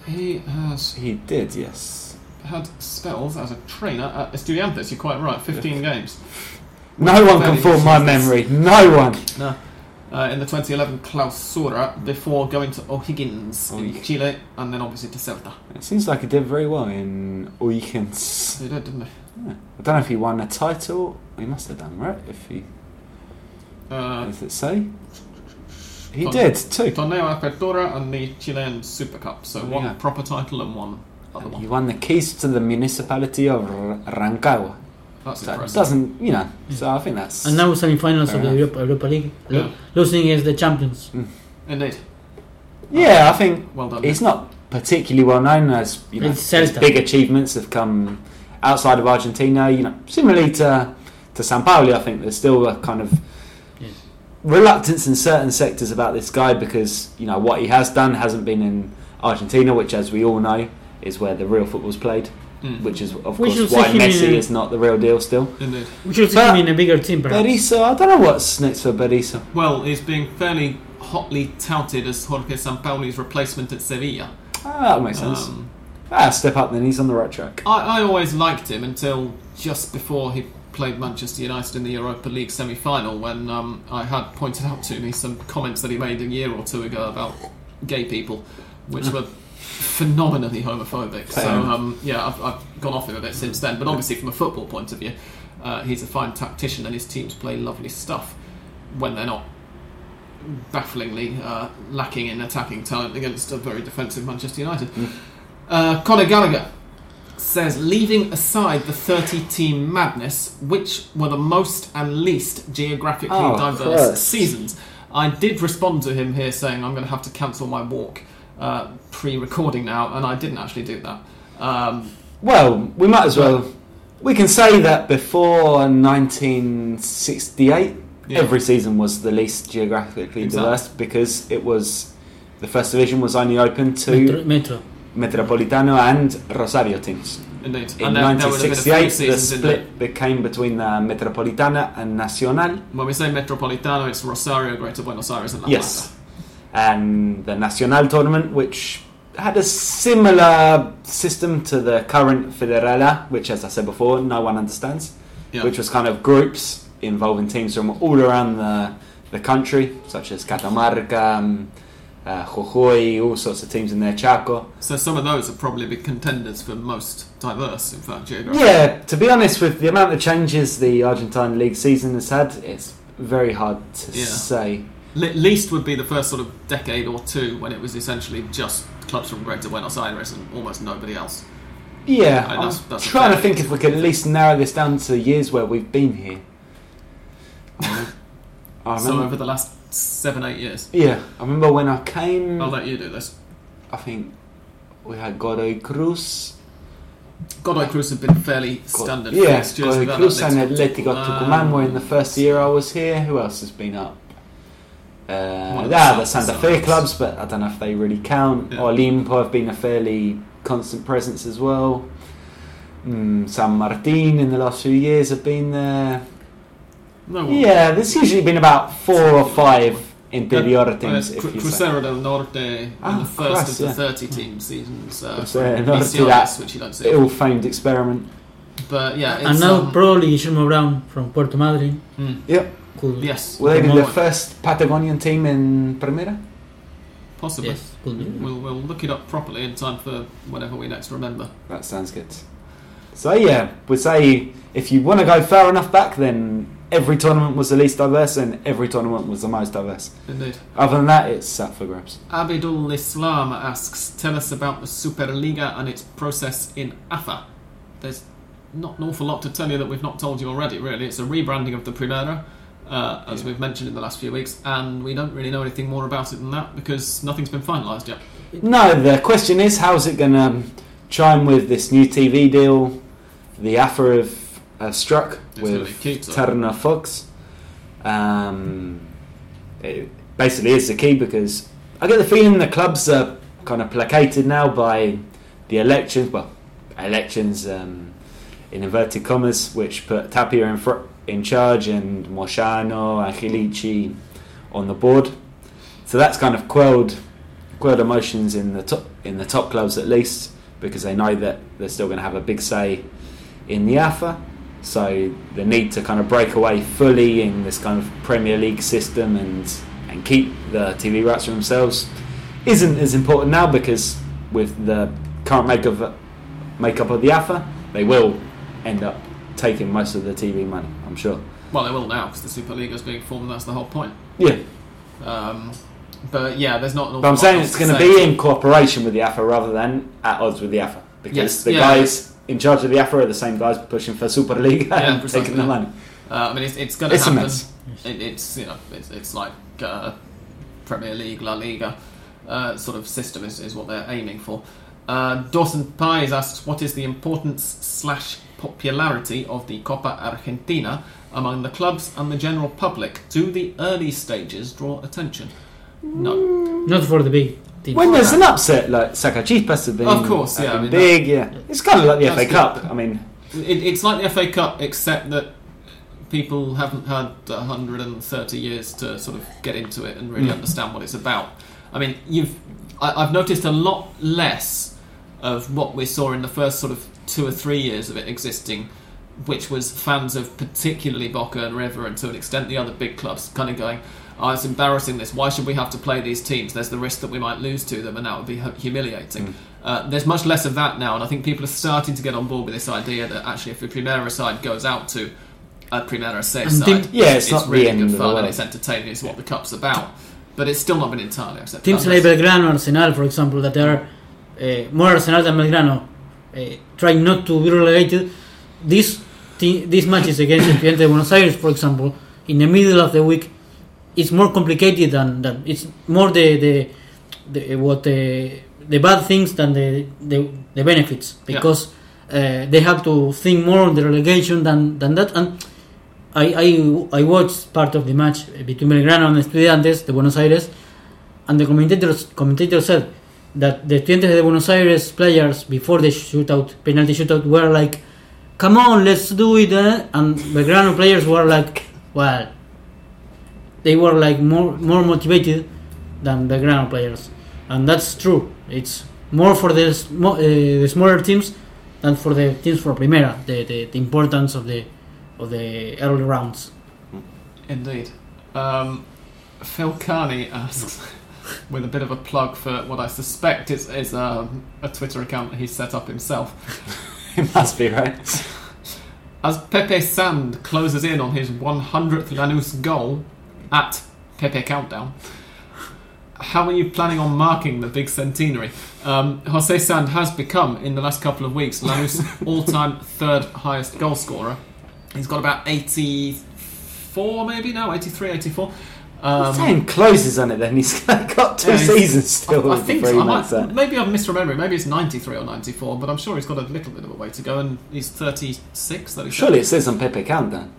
he has he did, yes. had spells as a trainer at Estudiantes. You're quite right. 15 games. No one can fool my memory. No one. No. Uh, in the 2011 Clausura before going to O'Higgins in O'Higgins. Chile and then obviously to Celta. It seems like he did very well in O'Higgins. They did, didn't they? Yeah. I don't know if he won a title. He must have done, right? If he Uh, does it say? He Fun. did too. Torneo Apertura and the Chilean Super Cup. So oh, one Yeah. proper title and one other He one. won the keys to the municipality of Rancagua. That's So it impressive. doesn't, you know. So I think that's. And now semi-finals Fair of the. Europa, Europa League, Yeah. losing against the champions. Mm. Indeed. Yeah, um, I think Well done. he's not particularly well known as you know. His big achievements have come outside of Argentina. You know, similarly to to Sampaoli, I think there's still a kind of Yeah. Reluctance in certain sectors about this guy because you know what he has done hasn't been in Argentina, which, as we all know, is where the real football's played. Mm. Which is, of We course, why Messi is not the real deal still. Indeed. We should see But- him in a bigger team, perhaps. Berizzo, I don't know what's next for Berizzo. Well, he's being fairly hotly touted as Jorge Sampaoli's replacement at Sevilla. Ah, that makes sense. Um, ah, step up then, he's on the right track. I, I always liked him until just before he played Manchester United in the Europa League semi-final when um, I had pointed out to me some comments that he made a year or two ago about gay people, which were phenomenally homophobic. So um, yeah, I've, I've gone off him a bit since then. But obviously, from a football point of view, uh, he's a fine tactician, and his teams play lovely stuff when they're not bafflingly uh, lacking in attacking talent against a very defensive Manchester United. Mm. Uh, Conor Gallagher says, leaving aside the 30 team madness, which were the most and least geographically Oh, diverse Christ. seasons? I did respond to him here saying I'm going to have to cancel my walk uh, pre recording now, and I didn't actually do that. Um, Well, we might as well. We can say that before 1968, Yeah. every season was the least geographically Exactly. diverse because it was the first division was only open to Metro, Metro. Metropolitano and Rosario teams. indeed. In and there, there would have been a few 1968, the there. split became between the Metropolitana and Nacional. When we say Metropolitano, it's Rosario, Greater Buenos Aires, and La Yes. Plata. and the Nacional tournament, which had a similar system to the current Federal A, which, as I said before, no one understands, Yeah. which was kind of groups involving teams from all around the, the country, such as Catamarca, um, uh, Jujuy, all sorts of teams in there, Chaco. So some of those are probably big contenders for most diverse, in fact, geographically. Yeah, to be honest, with the amount of changes the Argentine league season has had, it's very hard to Yeah. say. Le- least would be the first sort of decade or two when it was essentially just clubs from Greater Buenos Aires and almost nobody else. Yeah, I'm that's- that's trying to think if we could at least narrow this down to the years where we've been here. I So remember, over the last seven, eight years. yeah, I remember when I came. I'll let you do this. I think we had Godoy Cruz, Godoy Cruz have been fairly standard yeah, fixtures. Godoy had Cruz and Atletico Tucumán were in the first year I was here. Who else has been up? Uh, yeah, the Santa Fe clubs, but I don't know if they really count. Yeah. Olimpo have been a fairly constant presence as well. Mm, San Martin in the last few years have been there. No one. Yeah, there's usually been about four or five inferior Uh, teams. Cru- if you say. Crucero del Norte in Ah, the first Christ, of the yeah. 30 team seasons. Uh, Crucero del Norte, that which you don't see. Ill-famed experiment. But yeah, it's, and now um, probably Guillermo Brown from Puerto Madryn mm, Yep. could yes, Will they be the first Patagonian team in Primera? possibly. yes. We'll, we'll look it up properly in time for whenever we next remember. That sounds good. So yeah, we'd say if you want to go far enough back, then every tournament was the least diverse, and every tournament was the most diverse. Indeed. Other than that, it's up for grabs. Abidul Islam asks, tell us about the Superliga and its process in AFA. There's not an awful lot to tell you that we've not told you already, really. It's a rebranding of the Primera, uh, as Yeah. we've mentioned in the last few weeks, and we don't really know anything more about it than that because nothing's been finalised yet. No, the question is, how's it going to chime with this new TV deal the AFA have uh, struck It's with key Turner Fox? Um, it basically is the key because I get the feeling the clubs are kind of placated now by the elections. Well, elections um, in inverted commas, which put Tapia in fr- in charge and Moyano, and Angelici on the board. So that's kind of quelled quelled emotions in the top in the top clubs at least because they know that they're still going to have a big say in the AFA. So the need to kind of break away fully in this kind of Premier League system and and keep the TV rights for themselves isn't as important now because with the current makeup of, makeup of the AFA, they will end up taking most of the TV money. I'm sure. Well, they will now because the Super League is being formed, that's the whole point. Yeah, Um, but yeah, there's not but I'm saying it's going to be in cooperation with the AFA rather than at odds with the AFA because Yes, the yeah. guys in charge of the AFA are the same guys pushing for Superliga Yeah, and taking the money. Uh, I mean, it's, it's going to happen. mess. It, it's you know, it's, it's like uh, Premier League, La Liga uh, sort of system is, is what they're aiming for. Uh, Dawson Pies asks, what is the importance slash popularity of the Copa Argentina among the clubs and the general public? Do the early stages draw attention? No. Not for the big teams. When there's an upset like Sacachispas have been, Of course, yeah, have I been mean, big, yeah. It's kind of like the that's FA good. Cup. I mean, It, it's like the FA Cup, except that people haven't had 130 years to sort of get into it and really Mm. understand what it's about. I mean, you've I, I've noticed a lot less of what we saw in the first sort of two or three years of it existing, which was fans of particularly Boca and River, and to an extent the other big clubs, kind of going. Oh, it's embarrassing this. Why should we have to play these teams? There's the risk that we might lose to them, and that would be humiliating. Mm. Uh, there's much less of that now, and I think people are starting to get on board with this idea that actually, if the Primera side goes out to a Primera C side, team- Yeah, it's not really good fun and it's entertaining. It's what the cup's about, but it's still not been entirely accepted. Teams like Belgrano, Arsenal, for example, that are uh, more Arsenal than Belgrano, uh, trying not to be relegated. These te- these matches against Estudiantes de Buenos Aires, for example, in the middle of the week, it's more complicated than, than it's more the the, the what the, the bad things than the the, the benefits Yeah. because uh, they have to think more on the relegation than, than that and. I, I, I watched part of the match between Belgrano and Estudiantes de Buenos Aires, and the commentators commentator said that the Estudiantes de Buenos Aires players before the shootout penalty shootout were like, "Come on, let's do it," eh?" and Belgrano players were like, "Well," they were like more more motivated than Belgrano players, and that's true. It's more for the sm- uh, the smaller teams than for the teams for Primera. The, the, the importance of the of the early rounds. Indeed. Um, Phil Carney asks, with a bit of a plug for what I suspect is, is um, a Twitter account that he's set up himself. it must be right. As Pepe Sand closes in on his 100th Lanús goal at Pepe Countdown, how are you planning on marking the big centenary? Um, Jose Sand has become, in the last couple of weeks, Lanús' all-time third highest goal scorer. He's got about 84, maybe now, 83, 84. Um, Saying closes on it then. He's got two Yeah, seasons still. I, I think so. I might, maybe I'm misremembering. Maybe it's 93 or 94, but I'm sure he's got a little bit of a way to go, and he's 36, 37. Surely it says on Pepe Countdown.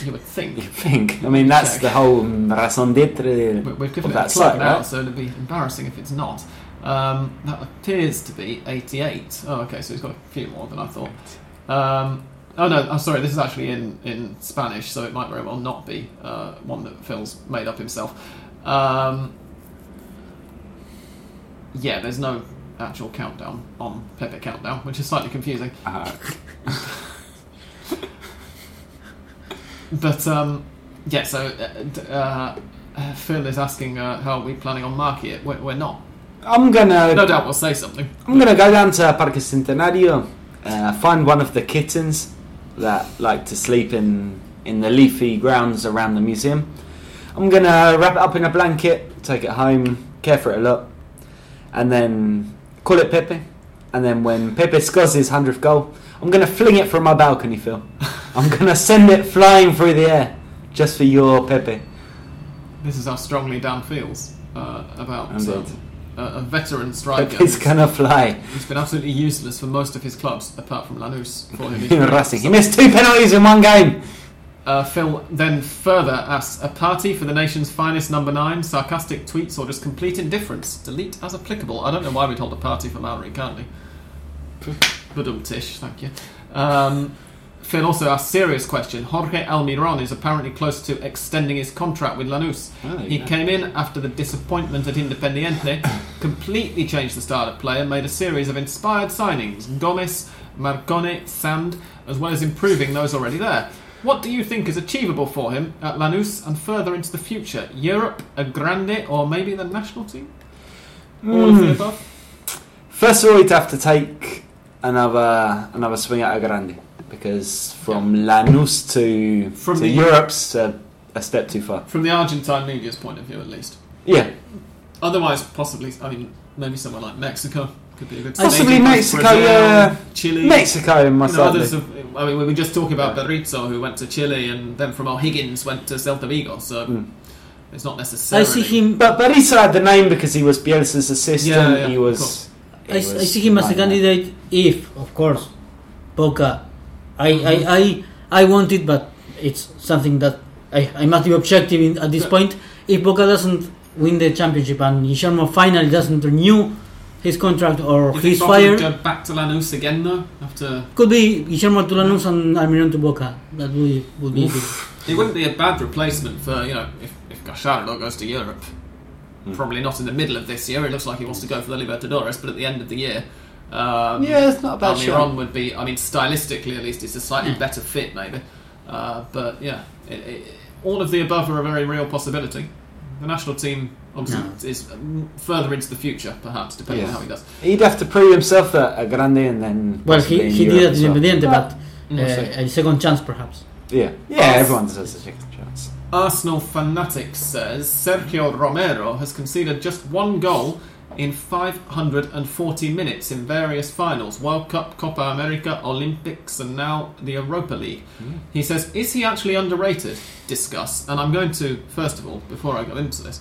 You would think. You think? I mean, that's Check. the whole raison d'etre We- We've given of it that site, right? so it'd be embarrassing if it's not. Um, that appears to be 88. Oh, okay, so he's got a few more than I thought. Um, oh no, I'm sorry. This is actually in, in Spanish, so it might very well not be uh, one that Phil's made up himself. Um, yeah, there's no actual countdown on Pepe Countdown, which is slightly confusing. Uh, But um, yeah, so uh, uh, uh, Phil is asking uh, how are we planning on marking it. We're, we're not. I'm gonna No doubt we'll say something. I'm gonna go down to Parque Centenario Uh, find one of the kittens that like to sleep in in the leafy grounds around the museum. I'm gonna wrap it up in a blanket, take it home, care for it a lot, and then call it Pepe. And then when Pepe scores his hundredth goal, I'm gonna fling it from my balcony, Phil. I'm gonna send it flying through the air just for your Pepe. This is how strongly Dan feels uh, about Indeed. um, a, veteran striker. Pepe's gonna fly. He's been absolutely useless for most of his clubs, apart from Lanús. For him, he's In been- Racing, he missed two penalties in one game. Uh, Phil then further asks a party for the nation's finest number nine, sarcastic tweets, or just complete indifference. Delete as applicable. I don't know why we'd hold a party for Mallory currently. Badum tish, thank you. Um, Phil also asks serious question. Jorge Almiron is apparently close to extending his contract with Lanús. Oh, he go. came in after the disappointment at Independiente, completely changed the style of play and made a series of inspired signings Gomez, Marcone, Sand, as well as improving those already there. What do you think is achievable for him at Lanús and further into the future? Europe, a grande, or maybe the national team? All of the Mm. above? First of all, you'd have to take another another swing at a grande because from Lanús to From to the- Europe's a, a step too far. From the Argentine media's point of view, at least. Yeah, Otherwise, possibly, I mean, maybe somewhere like Mexico could be a good Possibly Mexico, Brazil, yeah. Chile. Mexico most You know, have, I mean, we were just talking about Berizzo, who went to Chile, and then from O'Higgins went to Celta Vigo. So Mm. it's not necessarily. I see him. But Berizzo had the name because he was Bielsa's assistant. Yeah, yeah, he was. he I, I see him as a candidate if, of course, Boca. I, I, I, I want it, but it's something that I, I must be objective in, at this Yeah. point. If Boca doesn't win the championship and Guillermo finally doesn't renew his contract or You think he's Boca fired, go back to Lanús again, though? After could be Guillermo to Lanús and Almiron to Boca. That would, would be good. it wouldn't be a bad replacement for you know if if Gallardo goes to Europe. Mm. Probably not in the middle of this year. It looks like he wants to go for the Libertadores, but at the end of the year. Um, Yeah, it's not a bad Almiron shot. would be. I mean, stylistically at least, it's a slightly Yeah. better fit, maybe. Uh, but yeah, it, it, all of the above are a very real possibility. The national team obviously No. is um, further into the future, perhaps, depending on how he does. He'd have to prove himself at a grande and then. Well, he, he Europe did at as well. Independiente, but We'll uh, a second chance perhaps. Yeah, yeah, Us- everyone deserves a second chance. Arsenal Fanatics says Sergio Romero has conceded just one goal in 540 minutes in various finals World Cup, Copa America, Olympics, and now the Europa League. He says, Is he actually underrated? Discuss. And I'm going to, first of all, before I go into this,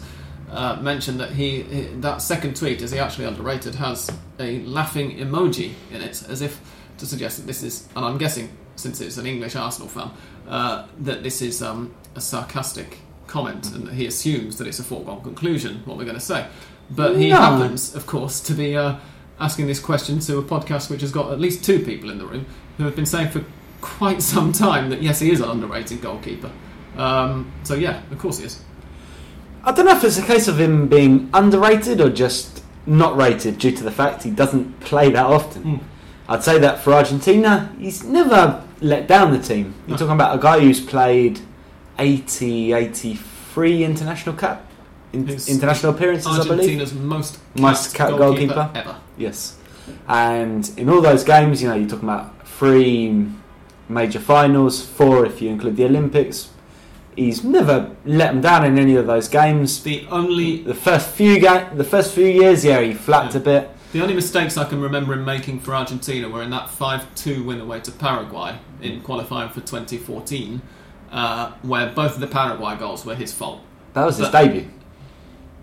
uh, mention that he, he that second tweet, is he actually underrated, has a laughing emoji in it, as if to suggest that this is, and I'm guessing since it's an English Arsenal fan, uh, that this is um, a sarcastic comment and that he assumes that it's a foregone conclusion, what we're going to say. But he No. happens, of course, to be uh, asking this question to a podcast which has got at least two people in the room who have been saying for quite some time that yes, he is an underrated goalkeeper. Um, so yeah, of course he is. I don't know if it's a case of him being underrated or just not rated due to the fact he doesn't play that often. Mm. I'd say that for Argentina, he's never let down the team. You're No. talking about a guy who's played 80, 83 international cap, in, international appearances, I believe. Argentina's most Most capped goalkeeper, goalkeeper. ever. Yes. And in all those games, you know, you're talking about three major finals, four if you include the Olympics. He's never let them down in any of those games. The only The first few ga- the first few years, yeah, he flapped Yeah. a bit. the only mistakes I can remember him making for Argentina were in that five-two win away to Paraguay in qualifying for 2014, uh, where both of the Paraguay goals were his fault. That was his debut.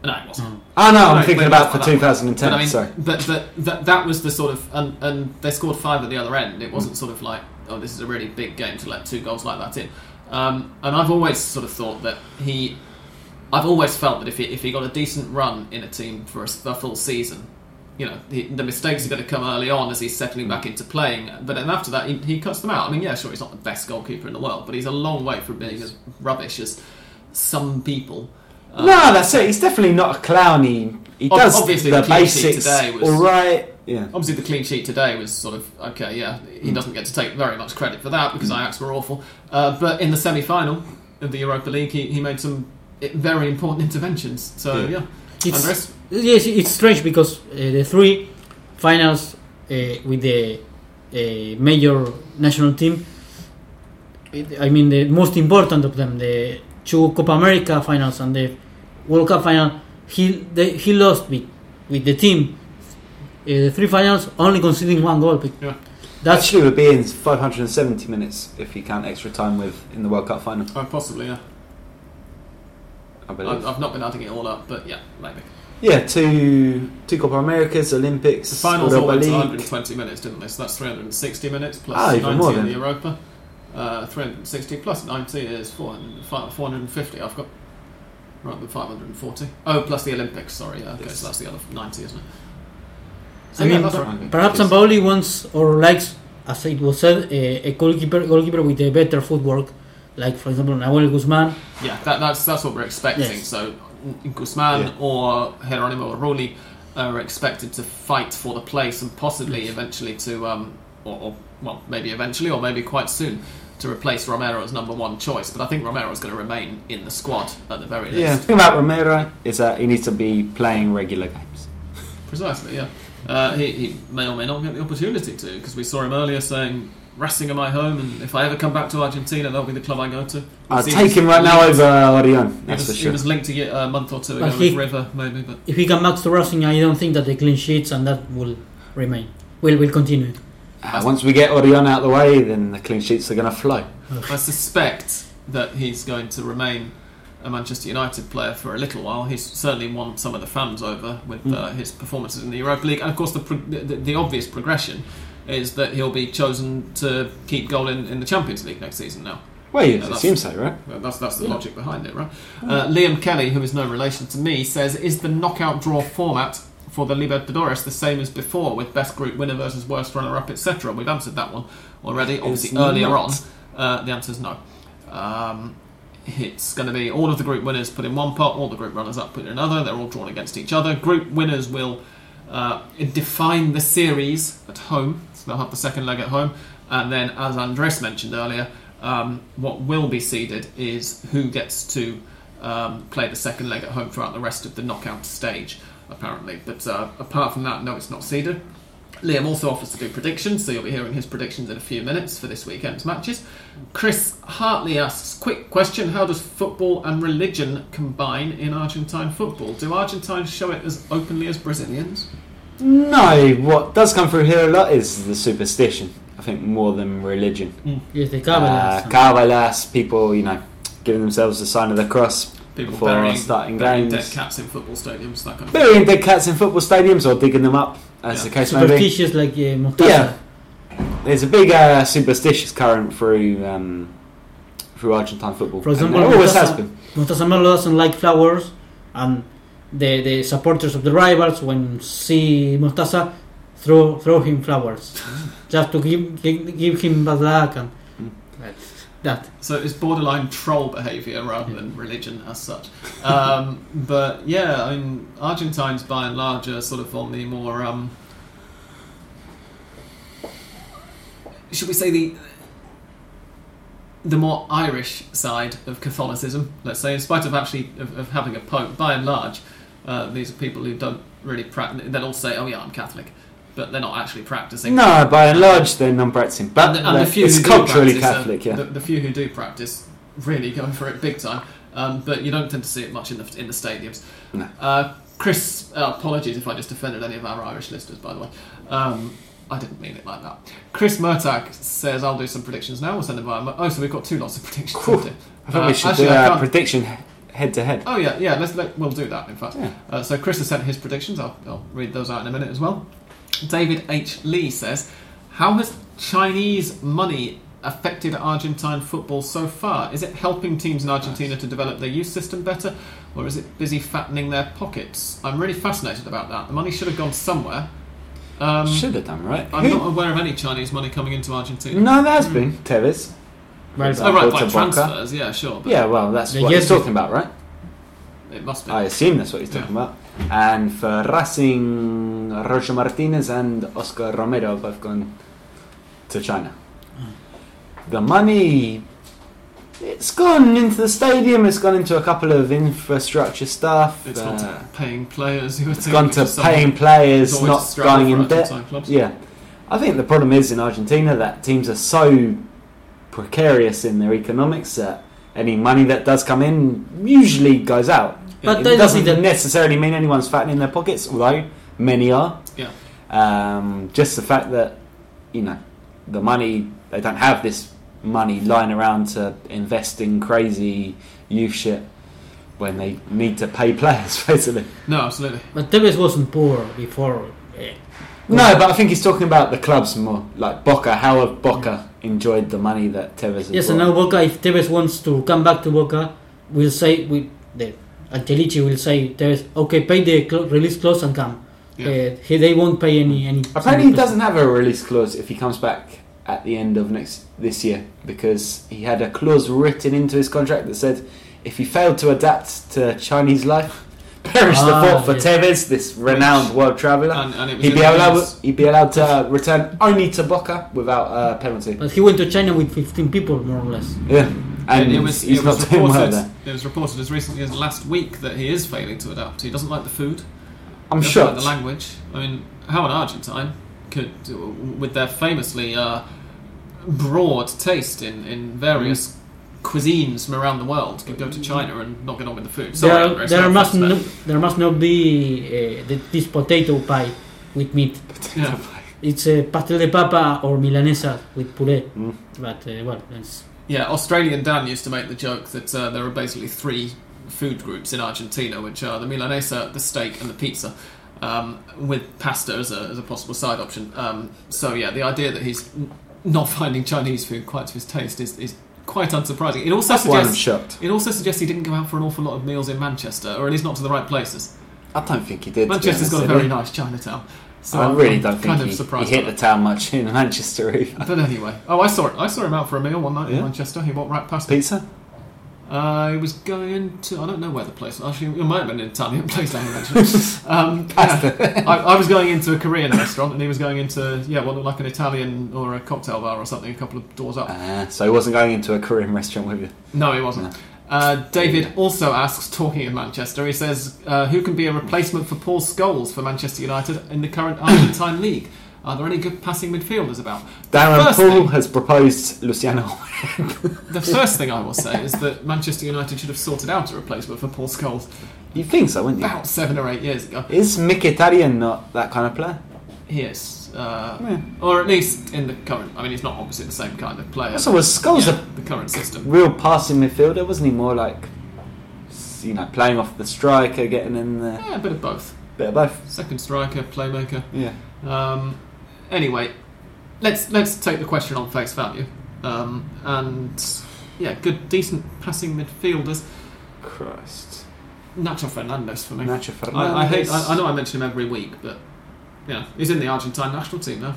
No, it wasn't. Oh no, I'm Right, thinking wait, about the 2010. But I mean, sorry. but, but that, that was the sort of and, and they scored five at the other end. It wasn't hmm. sort of like oh this is a really big game to let two goals like that in. Um, and I've always sort of thought that he, I've always felt that if he if he got a decent run in a team for a, s- a full season, you know the, the mistakes are going to come early on as he's settling back into playing. But then after that he, he cuts them out. I mean yeah sure he's not the best goalkeeper in the world, but he's a long way from being as rubbish as some people. Uh, no, that's it. He's definitely not a clown. He he Ob- does obviously the the clean sheet basics today was- all right. Yeah. Obviously, the clean sheet today was sort of okay. Yeah, he doesn't get to take very much credit for that because Ajax were awful. Uh, but in the semi-final of the Europa League, he, he made some very important interventions. So Yeah. yeah, It's, Andres, yes, it's strange because uh, the three finals uh, with the uh, major national team. I mean, the most important of them, the two Copa America finals and the World Cup final, he they, he lost with with the team. Uh, the three finals, only conceding one goal. Yeah. That's Actually, would be in 570 minutes if you count extra time with in the World Cup final. Oh, possibly, yeah. I believe. I've, I've not been adding it all up, but yeah, maybe. yeah, two two Copa Americas, Olympics, The finals all Europa went to 120 minutes, didn't they? So that's 360 minutes plus Ah, 90 more in the Europa. Uh, 360 plus 90 is 400, 450. I've got rather than 540. Oh, plus the Olympics. Sorry, yeah. Okay, Yes. so that's the other 90, isn't it? So I mean, that's per- right. perhaps Yes. Wants or likes, as it was said, a, a goalkeeper goalkeeper with a better footwork, like for example Nahuel Guzman. Yeah, that, that's that's what we're expecting. Yes. So Guzman Yeah. or Geronimo Rulli are expected to fight for the place and possibly Yes. eventually to, um, or, or well, maybe eventually or maybe quite soon to replace Romero as number one choice. But I think Romero is going to remain in the squad at the very least. Yeah, the thing about Romero is that he needs to be playing regular games. Precisely, yeah. Uh, he, he may or may not get the opportunity to, because we saw him earlier saying, Racing are my home, and if I ever come back to Argentina, that'll be the club I go to. I'll He take him right now linked- over Orion, He that's was, for he was linked to get a month or two ago But with River, maybe, but If he comes back to Racing, I don't think that the clean sheets and that will remain. Will will continue. Uh, once we get Orion out of the way, then the clean sheets are going to flow. I suspect that he's going to remain a Manchester United player for a little while. He's certainly won some of the fans over with Mm. uh, his performances in the Europa League, and of course, the, pro- the, the obvious progression is that he'll be chosen to keep goal in, in the Champions League next season now. Well, you that's- assume so, right? That's, that's the Yeah. logic behind it, right? Uh, Liam Kelly, who is no relation to me, says Is the knockout draw format for the Libertadores the same as before, with best group winner versus worst runner up, etc.? We've answered that one already, obviously, It's earlier not. on. Uh, the answer is no. Um, it's going to be all of the group winners put in one pot, all the group runners up put in another. They're all drawn against each other. Group winners will uh, define the series at home, so they'll have the second leg at home. And then, as Andres mentioned earlier, um, what will be seeded is who gets to um, play the second leg at home throughout the rest of the knockout stage, apparently. But uh, apart from that, no, it's not seeded. Liam also offers to do predictions, so you'll be hearing his predictions in a few minutes for this weekend's matches. Chris Hartley asks, quick question, how does football and religion combine in Argentine football? Do Argentines show it as openly as Brazilians? No, what does come through here a lot is the superstition. I think more than religion. Yes, the Uh, Cabbalas. Cabbalas, people, you know, giving themselves the sign of the cross People before burying, starting burying dead cats in football stadiums, that kind of thing. Burying dead cats in football stadiums or digging them up, as Yeah. the case may be. Superstitious like uh, Mostaza. Yeah. There's a big uh, superstitious current through um, through Argentine football. For example, there always has been. Mostaza Merlo doesn't like flowers, and the, the supporters of the rivals, when see Mostaza, throw throw him flowers, just to give give, give him bad luck and Mm. That. So it's borderline troll behaviour rather than religion as such. Um, but yeah, I mean, Argentines by and large are sort of on the more, um, should we say the the more Irish side of Catholicism, let's say, in spite of actually of, of having a pope, by and large, uh, these are people who don't really practice. They'll all say, "Oh yeah, I'm Catholic," but they're not actually practicing. No, by and large, they're non-practicing, but and the, and the few it's culturally uh, Catholic. yeah. The, the few who do practice really go for it big time, um, but you don't tend to see it much in the in the stadiums. No. Uh, Chris, uh, apologies if I just offended any of our Irish listeners, by the way. Um, I didn't mean it like that. Chris Murtagh says, "I'll do some predictions now." We'll send them. Mo- Oh, so we've got two lots of predictions. Cool. I think Uh, we should actually, do a prediction head to head. Oh yeah, yeah. Let's let, we'll do that. In fact, Yeah. uh, so Chris has sent his predictions. I'll, I'll read those out in a minute as well. David H. Lee says, "How has Chinese money affected Argentine football so far? Is it helping teams in Argentina to develop their youth system better, or is it busy fattening their pockets? I'm really fascinated about that. The money should have gone somewhere. Um, Should have done right. I'm Who- not aware of any Chinese money coming into Argentina. No, there has been Tevez. Right. Oh right, Example, by to transfers, yeah, sure. But Yeah, well, that's The what he's yes- talking about, right? it must be. I assume that's what he's Yeah. talking about. And for Racing, Roger Martinez and Oscar Romero have gone to China. The money, it's gone into the stadium. It's gone into a couple of infrastructure stuff. It's uh, gone to paying players who are it's gone to paying players, not going in debt. Yeah. I think the problem is in Argentina that teams are so precarious in their economics that any money that does come in usually goes out. But it doesn't think necessarily mean anyone's fattening their pockets, although many are. Yeah. Um, just the fact that you know the money they don't have this money lying around to invest in crazy youth shit when they need to pay players basically. No, absolutely. But Tevez wasn't poor before. eh, No, but I think he's talking about the clubs more, like Boca. How have Boca enjoyed the money that Tevez has Yes, and now Boca, if Tevez wants to come back to Boca, we'll say, we, the Angelici will say, "There's okay, pay the cl- release clause and come. Yeah. Uh, he, they won't pay any. any Apparently, he doesn't have a release clause if he comes back at the end of next this year because he had a clause written into his contract that said if he failed to adapt to Chinese life, perish the Ah, thought for yes. Tevez, this renowned world traveller. And, and He'd be allowed. He'd be allowed to uh, return only to Boca without a penalty. But he went to China with 15 people, more or less. Yeah, and it was, he's it not was doing well reported. there. It was reported as recently as last week that he is failing to adapt. He doesn't like the food. I'm He doesn't like shocked. the language. I mean, how an Argentine could, with their famously uh, broad taste in, in various cuisines from around the world, could go to China and not get on with the food. Sorry, there, Andres, there no must no, there must not be uh, this potato pie with meat. there. Yeah. It's a pastel de papa or milanesa with puree. Mm. But uh, well, that's Yeah, Australian Dan used to make the joke that uh, there are basically three food groups in Argentina, which are the milanesa, the steak, and the pizza, um, with pasta as a, as a possible side option. Um, so yeah, the idea that he's not finding Chinese food quite to his taste is, is quite unsurprising. It also That's suggests it also suggests he didn't go out for an awful lot of meals in Manchester, or at least not to the right places. I don't think he did. Manchester's got a very nice Chinatown. So I really I'm don't think he, he hit the town much in Manchester either. But anyway, oh, I saw it. I saw him out for a meal one night in Manchester. He walked right past. Pizza? Uh, he was going into. I don't know where the place. Actually, it might have been an Italian place. Mention. Um, yeah. I, I was going into a Korean restaurant, and he was going into yeah, what looked like an Italian or a cocktail bar or something, a couple of doors up. Uh, so he wasn't going into a Korean restaurant with you. No, he wasn't. Uh, David also asks, talking of Manchester, he says, uh, who can be a replacement for Paul Scholes for Manchester United in the current Argentine league? Are there any good passing midfielders about? Darren Poole thing- has proposed Luciano. The first thing I will say is that Manchester United should have sorted out a replacement for Paul Scholes you think so, wouldn't you? about seven or eight years ago. Is Mkhitaryan not that kind of player? He is. Uh, Yeah. Or at least in the current. I mean, he's not obviously the same kind of player. So was Scholes yeah, the current system. real passing midfielder? Wasn't he more like, you know, playing off the striker, getting in there? Yeah, a bit of both. Bit of both. Second striker, playmaker. Yeah. Um, anyway, let's let's take the question on face value. Um, and yeah, good, decent passing midfielders. Christ. Nacho Fernandez for me. Nacho Fernandez. I, I hate. I, I know I mention him every week, but yeah, he's in the Argentine national team now.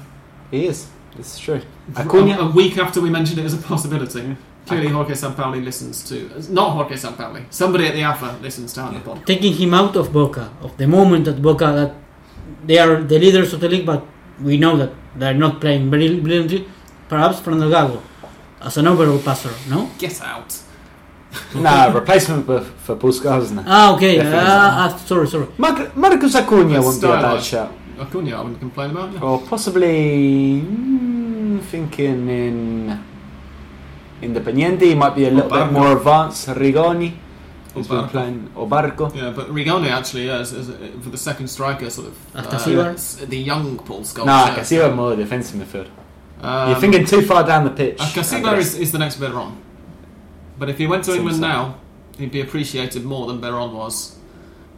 He is. This is true. A, Acuna. a week after we mentioned it as a possibility. Clearly, Jorge Sampaoli listens to not Jorge Sampaoli. Somebody at the AFA listens to Hand of Pod. taking him out of Boca, of the moment at Boca that they are the leaders of the league, but we know that they're not playing very brilliantly. Perhaps Fernando Gago as an overall passer, no? Get out. no, replacement for, for Paul Scholes now. Ah, okay. Definitely. Ah, ah, sorry, sorry. Mar- Marcos Acuna That's wouldn't be a bad stylized. shout. Acuna, I wouldn't complain about. Yeah. Or possibly mm, thinking in Independiente, he might be a little bit Barco. more advanced. Rigoni, who's been playing, or Barco. Yeah, but Rigoni actually, yeah, as, as, for the second striker, sort of uh, Ascacíbar? s- the young Paul Scholes. Nah, yeah. Casilla more defensive midfield. Um, You're thinking too far down the pitch. Ascacíbar Andres. is, is the next Beron. But if he went to Seems England so. now, he'd be appreciated more than Beron was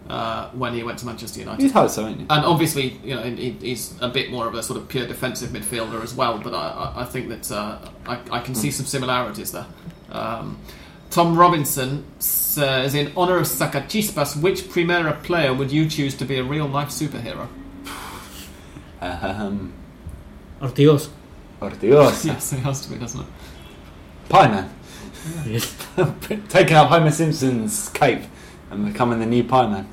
uh, when he went to Manchester United. You'd hope so, wouldn't you? And obviously, you know, he, he's a bit more of a sort of pure defensive midfielder as well. But I, I, I think that uh, I, I can see some similarities there. Um, Tom Robinson says, in honour of Sacachispas, which Primera player would you choose to be a real life superhero? Um, Ortigosa. Ortigosa. yes, it has to be, doesn't it? Pie Man. Yes. Taking up Homer Simpson's cape and becoming the new Pie Man.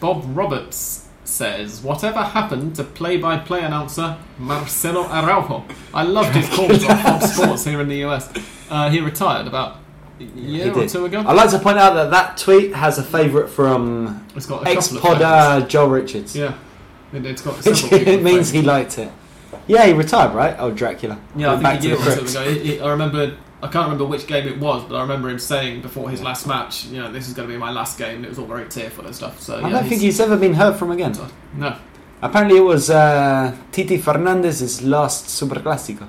Bob Roberts says, whatever happened to play-by-play announcer Marcelo Araujo? I loved his calls on Fox Sports here in the US. Uh, he retired about a year or two ago. I'd like to point out that that tweet has a favourite from It's got ex podder Joel Richards. Yeah, it, it's got Which several people it means he liked it. Yeah, he retired, right? Oh, Dracula. Yeah, Went I back think a to year the or two ago. I remember. I can't remember which game it was, but I remember him saying before his last match, you know, this is going to be my last game. And it was all very tearful and stuff. So I yeah, don't think he's ever been heard from again. no. Apparently, it was uh, Titi Fernandez's last Superclásico.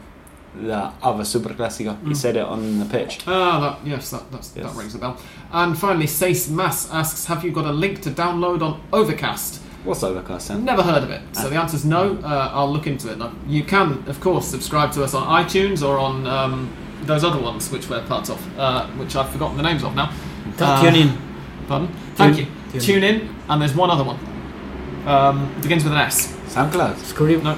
The other Superclásico. He Mm. said it on the pitch. Ah, that, yes, that, that's, Yes. that rings a bell. And finally, Sace Mass asks, "Have you got a link to download on Overcast?" What's Overcast then? Never heard of it. So the answer is no. Uh, I'll look into it. You can, of course, subscribe to us on iTunes or on um, those other ones which we're part of, uh, which I've forgotten the names of now. Uh, Tune in. Pardon? Thank Tune- you. tune Tune in, and there's one other one. Um, begins with an S. SoundCloud. Script. No.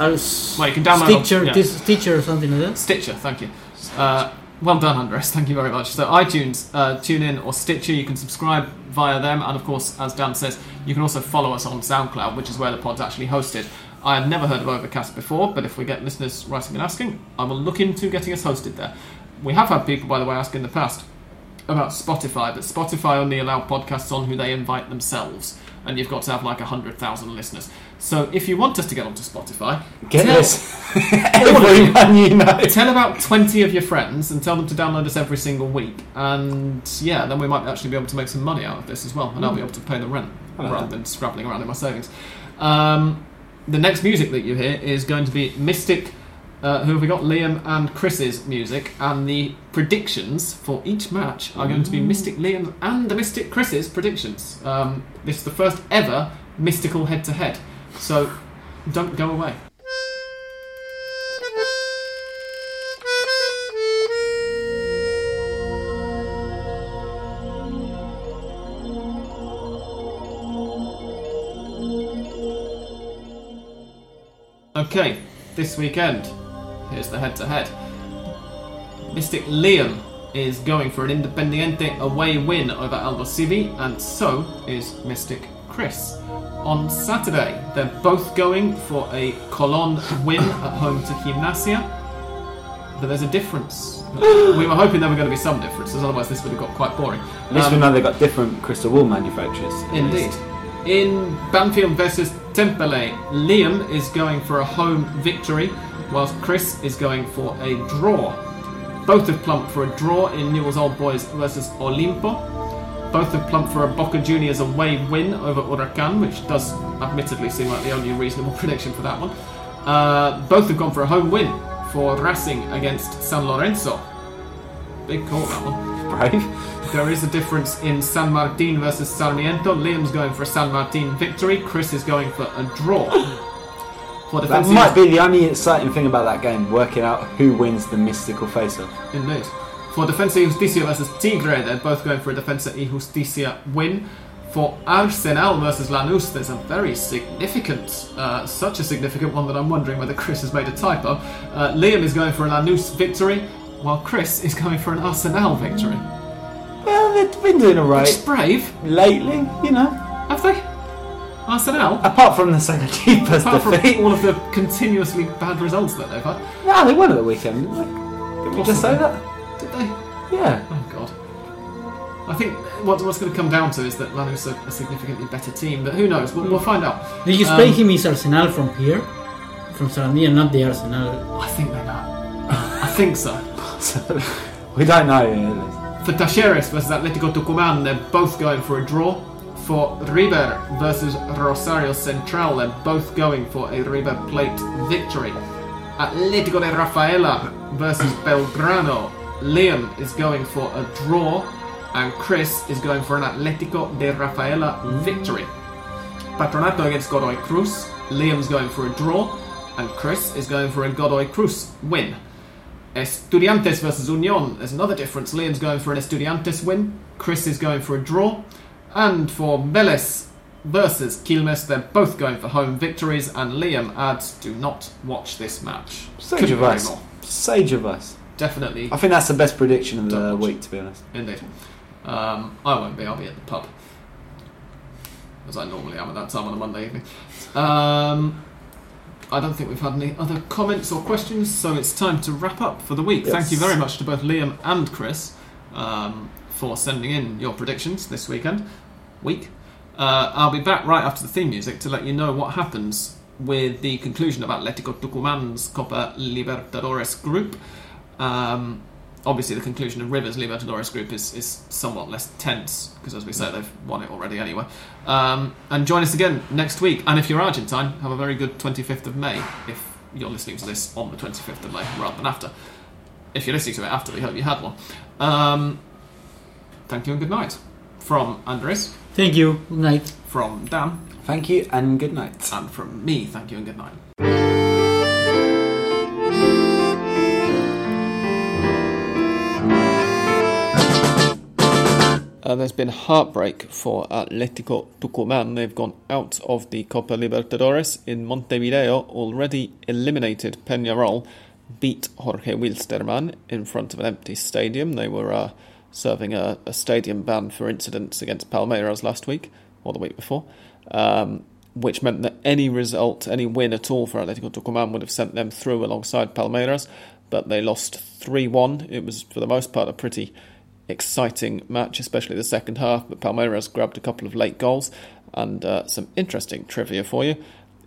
Uh, s- Well, you can download on- Stitcher, yeah. this Stitcher or something like that. Stitcher, thank you. Uh, well done, Andres. Thank you very much. So iTunes, uh, TuneIn, or Stitcher, you can subscribe via them, and of course, as Dan says, you can also follow us on SoundCloud, which is where the pod's actually hosted. I have never heard of Overcast before, but if we get listeners writing and asking, I will look into getting us hosted there. We have had people, by the way, ask in the past about Spotify, but Spotify only allow podcasts on who they invite themselves, and you've got to have like hundred thousand listeners. So if you want us to get onto Spotify, Get tell- this. Everyone you know. tell about 20 of your friends and tell them to download us every single week. And yeah, then we might actually be able to make some money out of this as well. And I'll be able to pay the rent rather than scrabbling around in my savings. Um, the next music that you hear is going to be Mystic. Uh, who have we got? Liam and Chris's music, and the predictions for each match are going to be Mystic Liam and the Mystic Chris's predictions. Um, this is the first ever mystical head to head, so don't go away. Okay, this weekend, here's the head to head. Mystic Liam is going for an Independiente away win over Aldosivi, and so is Mystic Chris. On Saturday, they're both going for a Colon win at home to Gimnasia, but there's a difference. we were hoping there were going to be some differences, otherwise, this would have got quite boring. At least Um, we know they've got different crystal wool manufacturers. Indeed. In Banfield versus Temperley, Liam is going for a home victory, whilst Chris is going for a draw. Both have plumped for a draw in Newell's Old Boys versus Olimpo. Both have plumped for a Boca Juniors away win over Huracan, which does admittedly seem like the only reasonable prediction for that one. Uh, both have gone for a home win for Racing against San Lorenzo. Big call that one. Brave. There is a difference in San Martin versus Sarmiento. Liam's going for a San Martin victory. Chris is going for a draw. For That might be the only exciting thing about that game, working out who wins the mystical face-off. indeed. For Defensa y Justicia versus Tigre, they're both going for a Defensa y Justicia win. For Arsenal versus Lanús, there's a very significant, uh, such a significant one that I'm wondering whether Chris has made a typo. Uh, Liam is going for a Lanús victory, while Chris is going for an Arsenal victory. Well, they've been doing Which is alright brave, lately, you know. have they? Arsenal? Apart from the second Sacachispas Apart from defeat. all of the continuously bad results that they've had, No, they won at the weekend, didn't they? Did we just say that? did they? Yeah. Oh god. I think what, what's going to come down to is that Lanús are a significantly better team, but who knows? We'll, we'll find out. Did you explain Um, him is Arsenal from here? From Sarandía, not the Arsenal. I think they know. I think so. We don't know. For Talleres versus Atletico Tucumán, they're both going for a draw. For River versus Rosario Central, they're both going for a River Plate victory. Atletico de Rafaela versus Belgrano, Liam is going for a draw, and Chris is going for an Atletico de Rafaela victory. Patronato against Godoy Cruz, Liam's going for a draw, and Chris is going for a Godoy Cruz win. Estudiantes versus Union. There's another difference. Liam's going for an Estudiantes win. Chris is going for a draw. And for Vélez versus Quilmes, they're both going for home victories. And Liam adds, do not watch this match. Sage Couldn't of agree us. more. Sage of us. Definitely, I think that's the best prediction of the week, to be honest. indeed. Um, I won't be. I'll be at the pub. As I normally am at that time on a Monday evening. Um, I don't think we've had any other comments or questions, so it's time to wrap up for the week. Thank you very much to both Liam and Chris um, for sending in your predictions this weekend. Week. Uh, I'll be back right after the theme music to let you know what happens with the conclusion of Atletico Tucuman's Copa Libertadores group. Um, obviously, the conclusion of Rivers Libertadores group is, is somewhat less tense because, as we say, they've won it already anyway. Um, and join us again next week. And if you're Argentine, have a very good 25th of May if you're listening to this on the 25th of May rather than after. If you're listening to it after, we hope you had one. Um, thank you and good night. From Andres, Thank you. Good night. from Dan, Thank you and good night. and from me, thank you and good night. Uh, there's been heartbreak for Atletico Tucumán. They've gone out of the Copa Libertadores in Montevideo, already eliminated Peñarol, beat Jorge Wilstermann in front of an empty stadium. They were uh, serving a, a stadium ban for incidents against Palmeiras last week, or the week before, um, which meant that any result, any win at all for Atletico Tucumán would have sent them through alongside Palmeiras, but they lost 3 1. It was, for the most part, a pretty exciting match, especially the second half. But Palmeiras grabbed a couple of late goals, and uh, some interesting trivia for you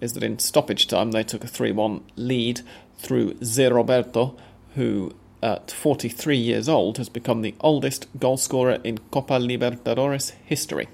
is that in stoppage time they took a 3 1 lead through Zé Roberto, who at 43 years old has become the oldest goal scorer in Copa Libertadores history.